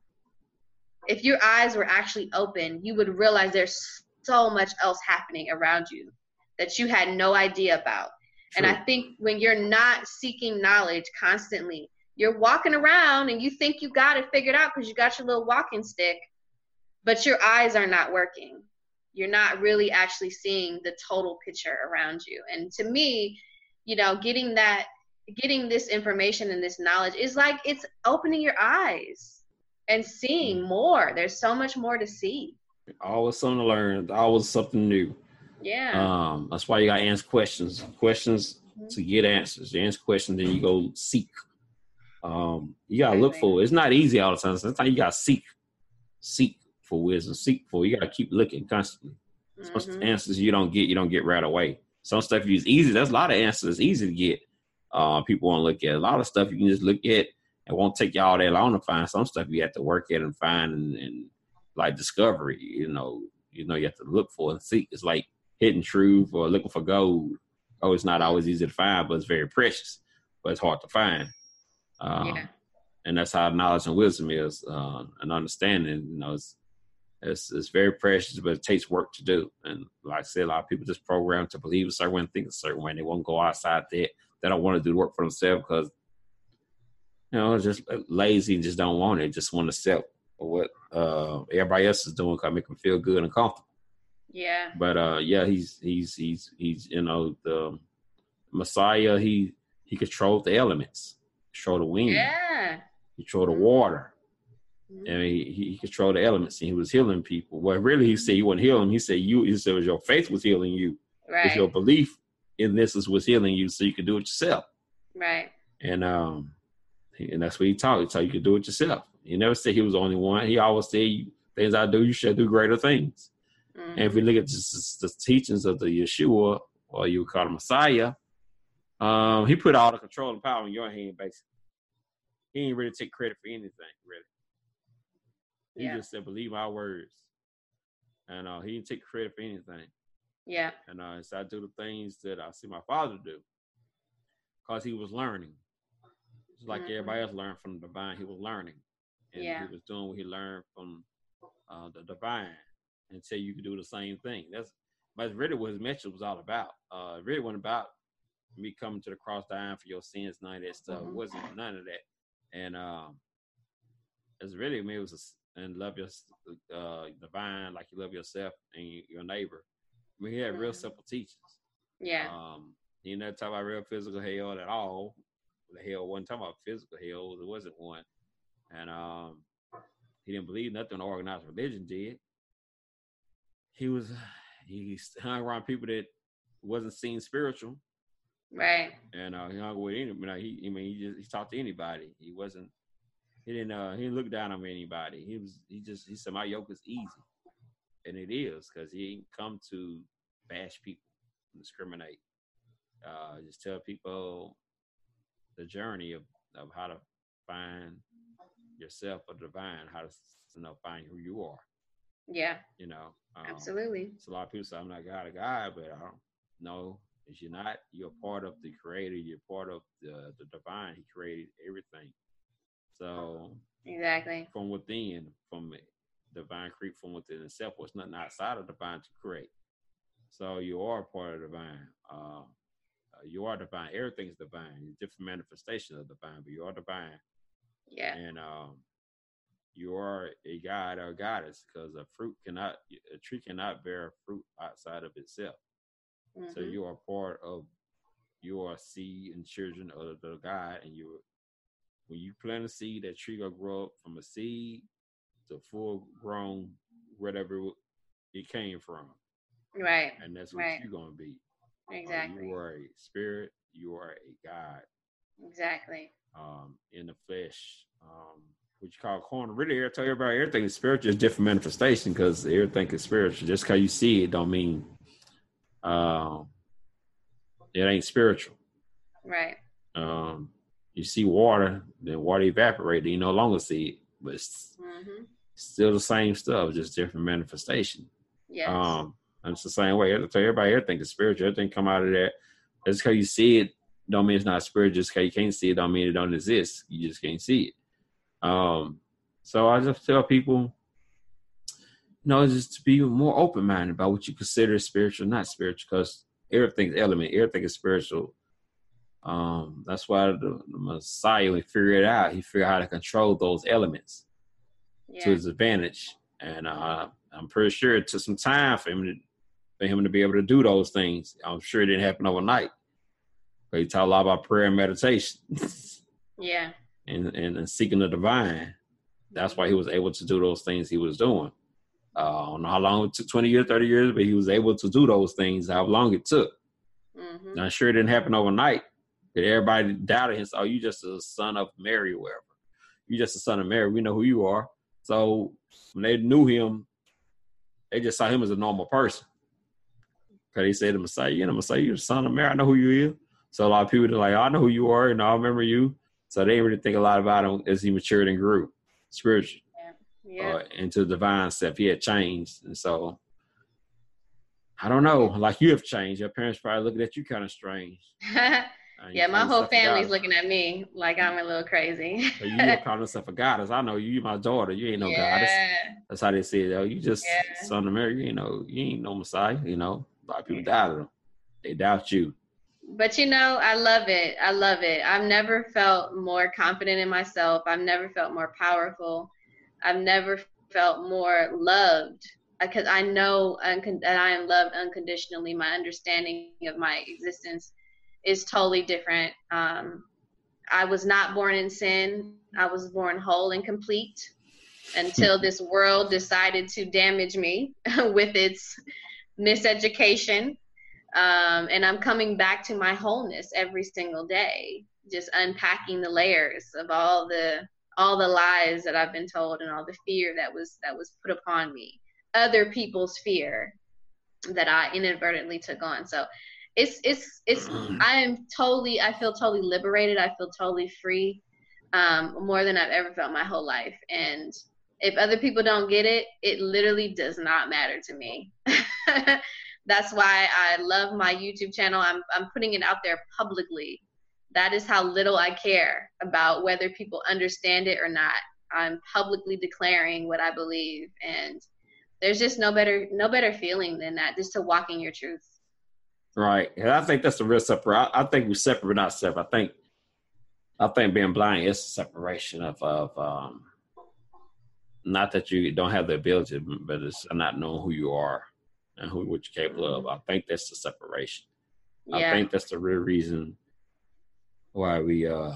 if your eyes were actually open, you would realize there's so much else happening around you that you had no idea about. True. And I think when you're not seeking knowledge constantly, you're walking around and you think you got it figured out because you got your little walking stick, but your eyes are not working. You're not really actually seeing the total picture around you. And to me, you know, getting that, getting this information and this knowledge is like it's opening your eyes and seeing mm. more. There's so much more to see. Always something to learn. Always something new. Yeah. Um, that's why you got to answer questions. Questions mm-hmm. to get answers. You answer questions, then you go seek. Um, you gotta look for it. It's not easy all the time. Sometimes you gotta seek, seek for wisdom, seek for. You gotta keep looking constantly. Mm-hmm. answers you don't get, you don't get right away. Some stuff you use easy. There's a lot of answers easy to get. Uh, people want to look at a lot of stuff you can just look at. It won't take you all that long to find. Some stuff you have to work at and find, and, and like discovery. You know, you know, you have to look for and seek. It's like hidden truth or looking for gold. Oh, it's not always easy to find, but it's very precious. But it's hard to find. Um, yeah. And that's how knowledge and wisdom is, uh, and understanding. You know, it's, it's it's very precious, but it takes work to do. And like I said, a lot of people just programmed to believe a certain way and think a certain way. And they won't go outside that. They don't want to do the work for themselves because you know, just lazy and just don't want it. Just want to accept what uh, everybody else is doing because make them feel good and comfortable. Yeah. But uh, yeah, he's he's he's he's you know the Messiah. He he controlled the elements, control the wind. Yeah. He controlled the water. Mm-hmm. And he, he controlled the elements and he was healing people. Well, really, he said he wasn't healing. He said you. He said your faith was healing you. Right. It's your belief in this is what's healing you, so you can do it yourself. Right. And um, and that's what he taught. He taught you could do it yourself. He never said he was the only one. He always said, "Things I do, you should do greater things." Mm-hmm. And if we look at just the teachings of the Yeshua, or you would call him Messiah, um, he put all the control and power in your hand, basically. He didn't really take credit for anything, really. He yeah. just said, believe my words. And uh, he didn't take credit for anything. Yeah. And uh, so I do the things that I see my father do because he was learning. Just like mm-hmm. everybody else learned from the divine, he was learning. And yeah. he was doing what he learned from uh, the divine until you could do the same thing. That's that's really what his message was all about. Uh, it really wasn't about me coming to the cross dying for your sins, none of that stuff. Mm-hmm. It wasn't none of that. And um, it's really I mean, it was a, and love your uh, divine like you love yourself and your neighbor. I mean, he had mm-hmm. real simple teachings. Yeah. Um, he never talk about real physical hell at all. The hell wasn't talking about physical hell. There wasn't one. And um, he didn't believe nothing organized religion did he was he hung around people that wasn't seen spiritual. Right. And uh, he hung with any, you know, he, I mean, he just he talked to anybody. He wasn't, he didn't, uh, he didn't look down on anybody. He was, he just, he said, my yoke is easy, and it is because he ain't come to bash people, discriminate. Uh, just tell people the journey of of how to find yourself or divine, how to you know find who you are. Yeah. You know. Um, Absolutely. So a lot of people say I'm not God of God, but I don't know. If you're not, you're part of the creator, you're part of the, the divine. He created everything. So Exactly. From within, from divine create from within itself, was nothing outside of the divine to create. So you are part of divine. Uh, you are divine. Everything's divine. Different manifestations of divine, but you are divine. Yeah. And um, you are a god or a goddess because a fruit cannot a tree cannot bear fruit outside of itself mm-hmm. so you are part of your seed and children of the god and you when you plant a seed that tree gonna grow up from a seed to full grown whatever it came from right and that's what right. you're gonna be exactly uh, you are a spirit you are a god exactly um in the flesh um what you call corner. Really, I tell everybody everything is spiritual is different manifestation because everything is spiritual. Just because you see it don't mean uh, it ain't spiritual. Right. Um, you see water, then water evaporate, then you no longer see it, but it's mm-hmm. still the same stuff, just different manifestation. Yeah. Um, And it's the same way. I tell everybody everything is spiritual. Everything come out of that. Just because you see it, don't mean it's not spiritual. Just because you can't see it, don't mean it don't exist. You just can't see it. Um, so I just tell people, you know, just to be more open minded about what you consider spiritual, not spiritual, because everything's element, everything is spiritual. Um, that's why the, the Messiah, he figured it out. He figured out how to control those elements yeah. to his advantage. And uh, I'm pretty sure it took some time for him to for him to be able to do those things. I'm sure it didn't happen overnight. But he talked a lot about prayer and meditation. yeah. And, and, and seeking the divine. That's why he was able to do those things he was doing. Uh, I don't know how long it took 20 years, 30 years, but he was able to do those things, how long it took. Mm-hmm. I'm sure it didn't happen overnight. That everybody doubted him. So, oh, you just a son of Mary, or wherever. You just a son of Mary. We know who you are. So when they knew him, they just saw him as a normal person. Cause he said the Messiah, you know, Messiah, you're the son of Mary. I know who you are. So a lot of people are like, oh, I know who you are, and I remember you. So they didn't really think a lot about him as he matured and grew spiritually. Yeah. yeah. Uh, into the divine stuff. He had changed. And so I don't know. Like you have changed. Your parents probably looking at you kind of strange. yeah, my whole family's looking at me like I'm a little crazy. so you calling yourself a goddess. I know you, you my daughter. You ain't no yeah. goddess. That's how they say it. Oh, you just yeah. son of Mary. You know, you ain't no Messiah. You know, a lot of people yeah. doubted them. They doubt you. But you know, I love it. I love it. I've never felt more confident in myself. I've never felt more powerful. I've never felt more loved uh, because I know uncon- that I am loved unconditionally. My understanding of my existence is totally different. Um, I was not born in sin. I was born whole and complete until this world decided to damage me with its miseducation. Um, and I'm coming back to my wholeness every single day, just unpacking the layers of all the all the lies that I've been told and all the fear that was that was put upon me, other people's fear that I inadvertently took on. So it's it's it's I am totally I feel totally liberated. I feel totally free. Um, more than I've ever felt my whole life. And if other people don't get it, it literally does not matter to me. That's why I love my YouTube channel. I'm I'm putting it out there publicly. That is how little I care about whether people understand it or not. I'm publicly declaring what I believe and there's just no better no better feeling than that just to walk in your truth. Right. And I think that's the real separate. I, I, think we're separate, but not separate. I think, I think being blind is a separation of, of, um, not that you don't have the ability, but it's not knowing who you are and who what you're capable of. I think that's the separation. Yeah. I think that's the real reason why we uh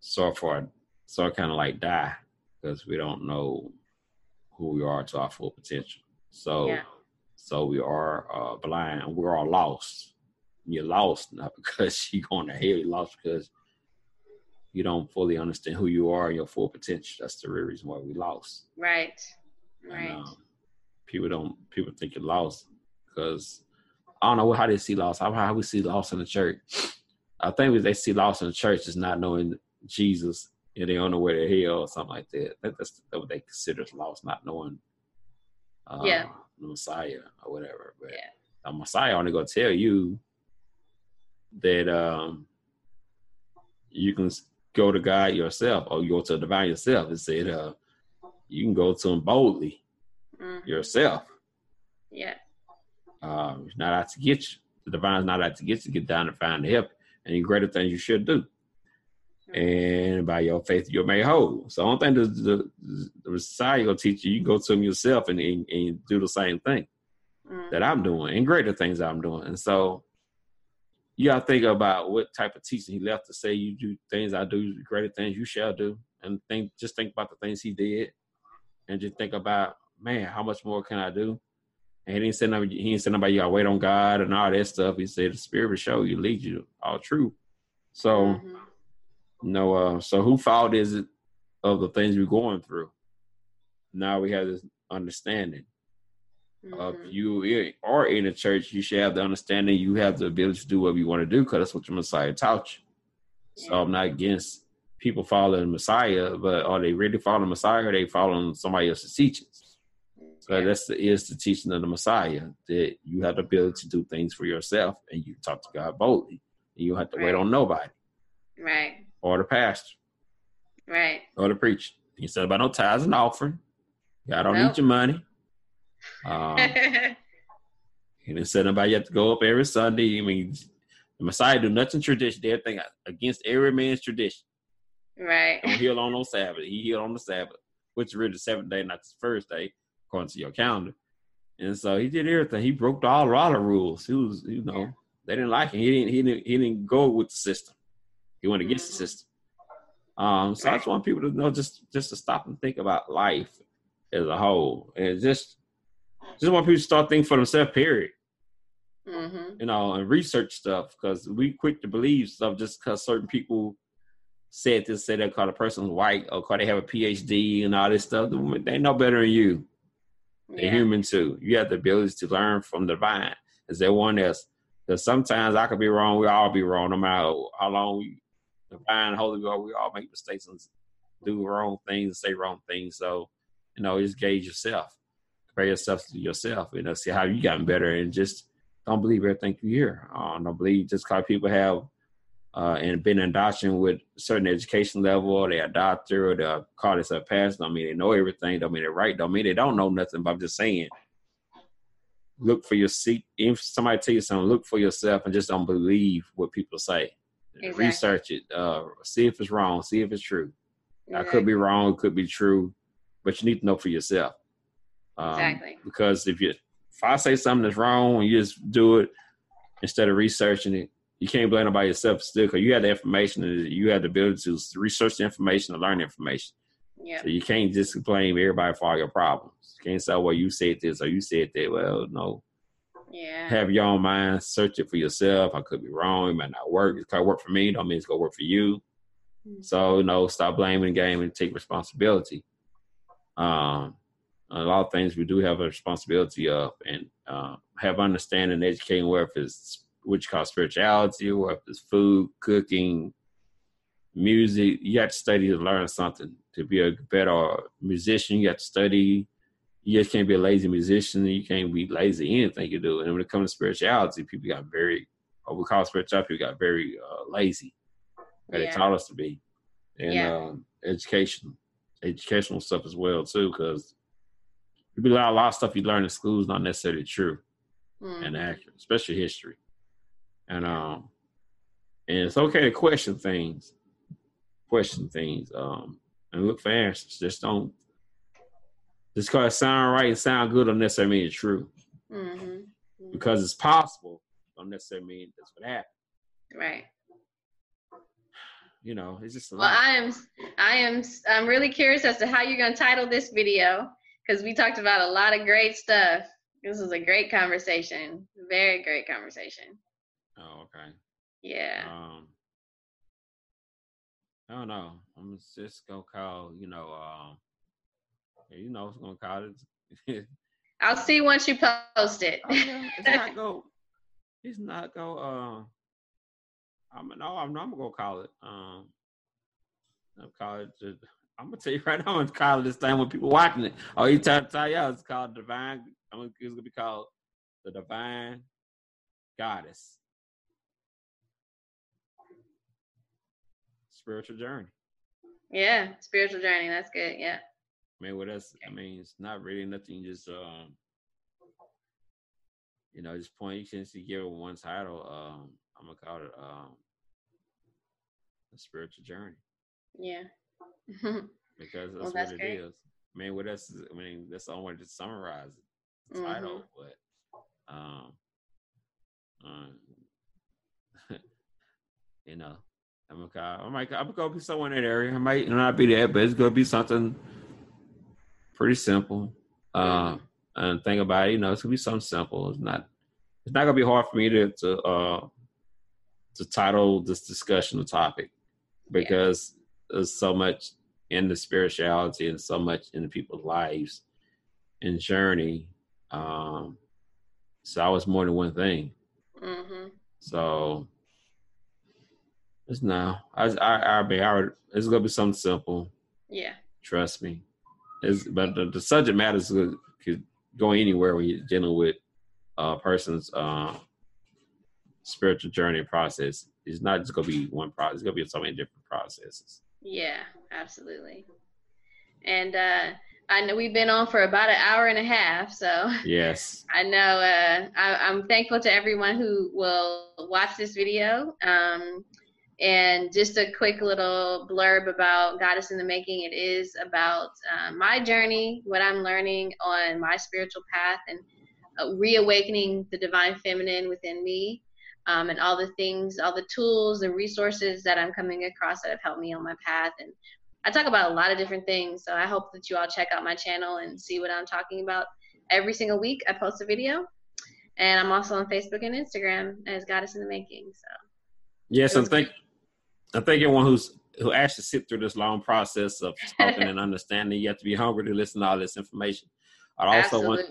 so far so kind of like die because we don't know who we are to our full potential. So yeah. So we are uh, blind. We're all lost. You're lost not because you're going to hell. You're lost because you don't fully understand who you are and your full potential. That's the real reason why we lost. Right. Right. And, um, people don't. People think you're lost because I don't know how they see lost. How we see lost in the church. I think they see lost in the church is not knowing Jesus and they don't know where they're hell or something like that. That's what they consider as lost, not knowing. Uh, yeah the Messiah or whatever. But yeah. the Messiah only gonna tell you that um you can go to God yourself or you go to the divine yourself. It said uh you can go to him boldly mm-hmm. yourself. Yeah. Um, it's not out to get you. The divine's not out to get you, get down and find the help. And greater things you should do and by your faith you're made whole. So I don't think the, the, the Messiah will teach you. You go to him yourself and, and, and do the same thing mm. that I'm doing and greater things I'm doing. And so you got to think about what type of teaching he left to say you do things I do, greater things you shall do. And think, just think about the things he did and just think about, man, how much more can I do? And he didn't say nobody, he didn't say nobody, you got to wait on God and all that stuff. He said the spirit will show you, lead you all true. So, mm-hmm no, uh, so who fault is it of the things we're going through? Now we have this understanding mm-hmm. of you are in the church. You should have the understanding. You have the ability to do what you want to do because that's what your Messiah taught you. So I'm not against people following the Messiah, but are they really following Messiah or are they following somebody else's teachings? So yeah. that's the is the teaching of the Messiah that you have the ability to do things for yourself and you talk to God boldly. And you have to right. wait on nobody. Right. Or the pastor. Right. Or the preacher. You said about no tithes and offering. God don't nope. need your money. Um, he didn't say nobody you have to go up every Sunday. I mean, the Messiah do nothing tradition. They everything against every man's tradition. Right. Don't heal on no Sabbath. He healed on the Sabbath, which is really the seventh day, not the first day, according to your calendar. And so he did everything. He broke all, all the rules. He was, you know, they didn't like him. He didn't. He didn't. He didn't go with the system. He went against the system. Um, so I just want people to know just just to stop and think about life as a whole, and just just want people to start thinking for themselves. Period. Mm-hmm. You know, and research stuff because we quick to believe stuff just because certain people said this, say that, call a person white or call they have a PhD and all this stuff. They know better than you. They're yeah. human too. You have the ability to learn from the divine. Is there one else? Because sometimes I could be wrong. We all be wrong, no matter how long we divine, holy God. We all make mistakes and do wrong things, and say wrong things. So, you know, just gauge yourself, compare yourself to yourself, you know, see how you gotten better, and just don't believe everything you hear. Uh, don't believe just because people have uh, and been indoctrinated with certain education level, or they're a doctor, or they're call themselves pastor. Don't mean they know everything. Don't mean they're right. Don't mean they don't know nothing. But I'm just saying, look for your seat. If somebody tell you something, look for yourself, and just don't believe what people say. Exactly. Research it. Uh, see if it's wrong. See if it's true. Exactly. I could be wrong. Could be true, but you need to know for yourself. Um, exactly. Because if you if I say something that's wrong and you just do it instead of researching it, you can't blame nobody yourself still because you had the information and you had the ability to research the information and learn the information. Yeah. So you can't just blame everybody for all your problems. You can't say, well, you said this or you said that. Well, no. Yeah. Have your own mind, search it for yourself. I could be wrong. It might not work. It could work for me. Don't mean it's gonna work for you. Mm-hmm. So, you know, stop blaming the game and take responsibility. Um, a lot of things we do have a responsibility of and uh, have understanding educating whether it's which call spirituality or if it's food, cooking, music. You have to study to learn something. To be a better musician, you have to study. You just can't be a lazy musician. You can't be lazy anything you do. And when it comes to spirituality, people got very, what we call spirituality, people got very uh, lazy. That yeah. they taught us to be. And yeah. um, education, educational stuff as well too, because a lot, a lot of stuff you learn in school is not necessarily true mm. and accurate, especially history. And um, and it's okay to question things, question things, um, and look for answers. Just don't just cause it sound right and sound good don't necessarily mean it's true. Mm-hmm. Mm-hmm. Because it's possible don't necessarily mean that's what happened. Right. You know, it's just well, I am, I am, I'm really curious as to how you're gonna title this video because we talked about a lot of great stuff. This was a great conversation, very great conversation. Oh, okay. Yeah. Um, I don't know. I'm just gonna call. You know, um, you know, it's gonna call it. I'll see once you post it. oh, yeah. It's not go. It's not go. Uh, I'm no. I'm, I'm gonna call it. Um, I'm call it. Just, I'm gonna tell you right now. I'm gonna call it this thing when people watching it. Oh, you tell tell y'all it's called divine. I'm gonna, it's gonna be called the divine goddess. spiritual journey. Yeah, spiritual journey. That's good. Yeah. I mean, what else? I mean, it's not really nothing. Just um, you know, just point. You can see give it one title. Um, I'm gonna call it um, a spiritual journey. Yeah. because that's, well, that's what great. it is. I mean, what else? Is, I mean, that's the only way to summarize the title, mm-hmm. but um, um you know, I'm okay. I might I'm gonna be somewhere in that area. I might not be there, but it's gonna be something pretty simple. Uh, and think about it, you know, it's gonna be something simple. It's not it's not gonna be hard for me to to uh to title this discussion a topic because yeah. there's so much in the spirituality and so much in the people's lives and journey. Um, so I was more than one thing. Mm-hmm. So it's now. I I I be I it's gonna be something simple. Yeah. Trust me. It's but the, the subject matter is good. go anywhere when you're dealing with a person's uh, spiritual journey process. It's not just gonna be one process. It's gonna be so many different processes. Yeah, absolutely. And uh, I know we've been on for about an hour and a half, so yes, I know. Uh, I, am thankful to everyone who will watch this video. Um, and just a quick little blurb about Goddess in the Making. It is about uh, my journey, what I'm learning on my spiritual path, and uh, reawakening the divine feminine within me, um, and all the things, all the tools and resources that I'm coming across that have helped me on my path. And I talk about a lot of different things. So I hope that you all check out my channel and see what I'm talking about. Every single week, I post a video. And I'm also on Facebook and Instagram as Goddess in the Making. So, yes, and thank, I think everyone who's who actually sit through this long process of talking and understanding, you have to be hungry to listen to all this information. I also Absolutely. want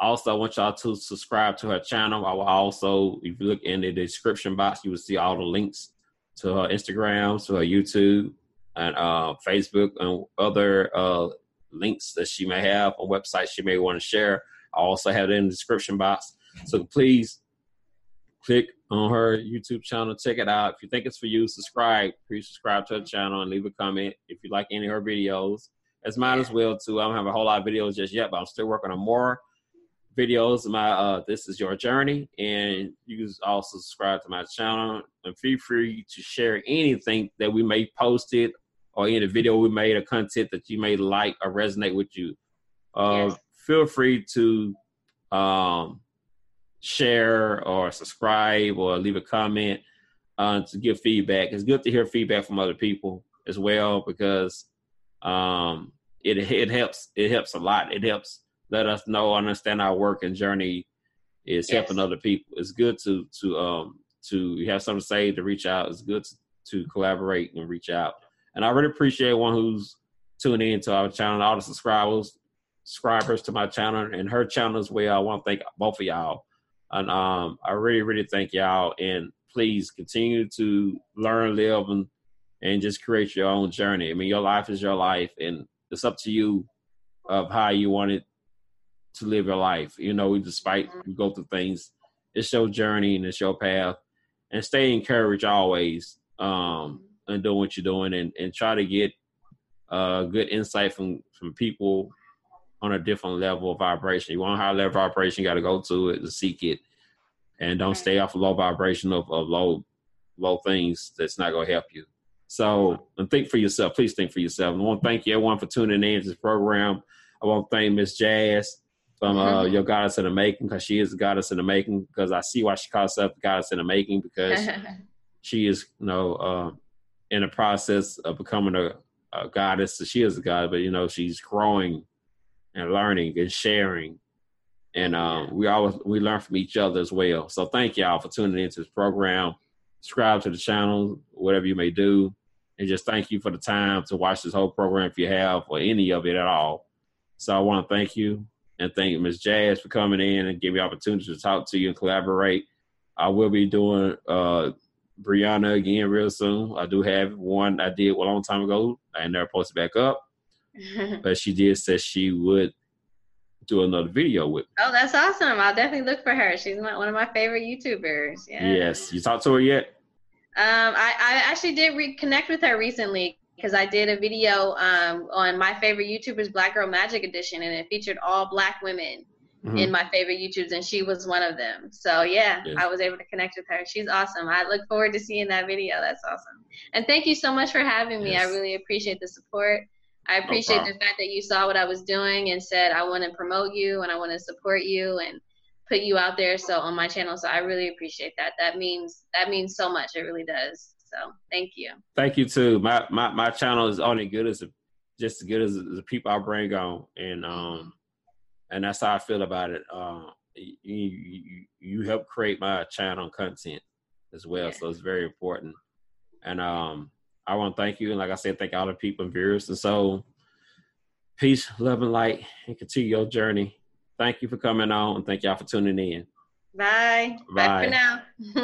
also want y'all to subscribe to her channel. I will also, if you look in the description box, you will see all the links to her Instagram, to her YouTube, and uh, Facebook, and other uh, links that she may have on websites she may want to share. I also have it in the description box. So please click on her YouTube channel. Check it out. If you think it's for you, subscribe. Please subscribe to her channel and leave a comment if you like any of her videos. As mine as well too. I don't have a whole lot of videos just yet, but I'm still working on more videos. My uh, this is your journey, and you can also subscribe to my channel and feel free to share anything that we may posted or any video we made or content that you may like or resonate with you. Uh, yes. Feel free to um, share or subscribe or leave a comment uh, to give feedback. It's good to hear feedback from other people as well because um, it it helps it helps a lot. It helps let us know, understand our work and journey is yes. helping other people. It's good to to um to have something to say to reach out. It's good to, to collaborate and reach out. And I really appreciate one who's tuning in to our channel, all the subscribers, subscribers to my channel and her channel as well. I want to thank both of y'all and um, I really, really thank y'all. And please continue to learn, live, and and just create your own journey. I mean, your life is your life, and it's up to you of how you want it to live your life. You know, despite you go through things, it's your journey and it's your path. And stay encouraged always, um, and doing what you're doing, and and try to get uh, good insight from from people on a different level of vibration. You want a high level vibration, you got to go to it and seek it, and don't stay off a low vibration of, of low low things. That's not going to help you. So, and think for yourself. Please think for yourself. I want to thank you everyone for tuning in to this program. I want to thank Miss Jazz from uh, mm-hmm. Your Goddess in the Making because she is the goddess in the making. Because I see why she calls herself the goddess in the making because she is, you know, uh, in the process of becoming a, a goddess. So she is a god, but you know, she's growing and learning and sharing. And um, we always we learn from each other as well. So thank y'all for tuning into this program. Subscribe to the channel, whatever you may do, and just thank you for the time to watch this whole program if you have or any of it at all. So I want to thank you and thank Ms. Jazz for coming in and giving me opportunity to talk to you and collaborate. I will be doing uh, Brianna again real soon. I do have one I did a long time ago. I never posted back up. but she did say she would do another video with me. Oh, that's awesome. I'll definitely look for her. She's my, one of my favorite YouTubers. Yeah. Yes. You talked to her yet? Um, I, I actually did reconnect with her recently because I did a video um, on my favorite YouTubers Black Girl Magic Edition, and it featured all black women mm-hmm. in my favorite YouTubes, and she was one of them. So yeah. I was able to connect with her. She's awesome. I look forward to seeing that video. That's awesome. And thank you so much for having me. Yes. I really appreciate the support. I appreciate no the fact that you saw what I was doing and said I want to promote you and I want to support you and put you out there so on my channel. So I really appreciate that. That means that means so much. It really does. So thank you. Thank you too. My my, my channel is only good as just as good as the people I bring on, and um, and that's how I feel about it. Uh, you, you, you help create my channel content as well, yeah. so it's very important. And um, I want to thank you. And like I said, thank all the people and viewers. And so, peace, love, and light, and continue your journey. Thank you for coming on, and thank y'all for tuning in. Bye. Bye, bye for now.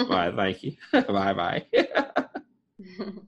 bye. Thank you. bye bye.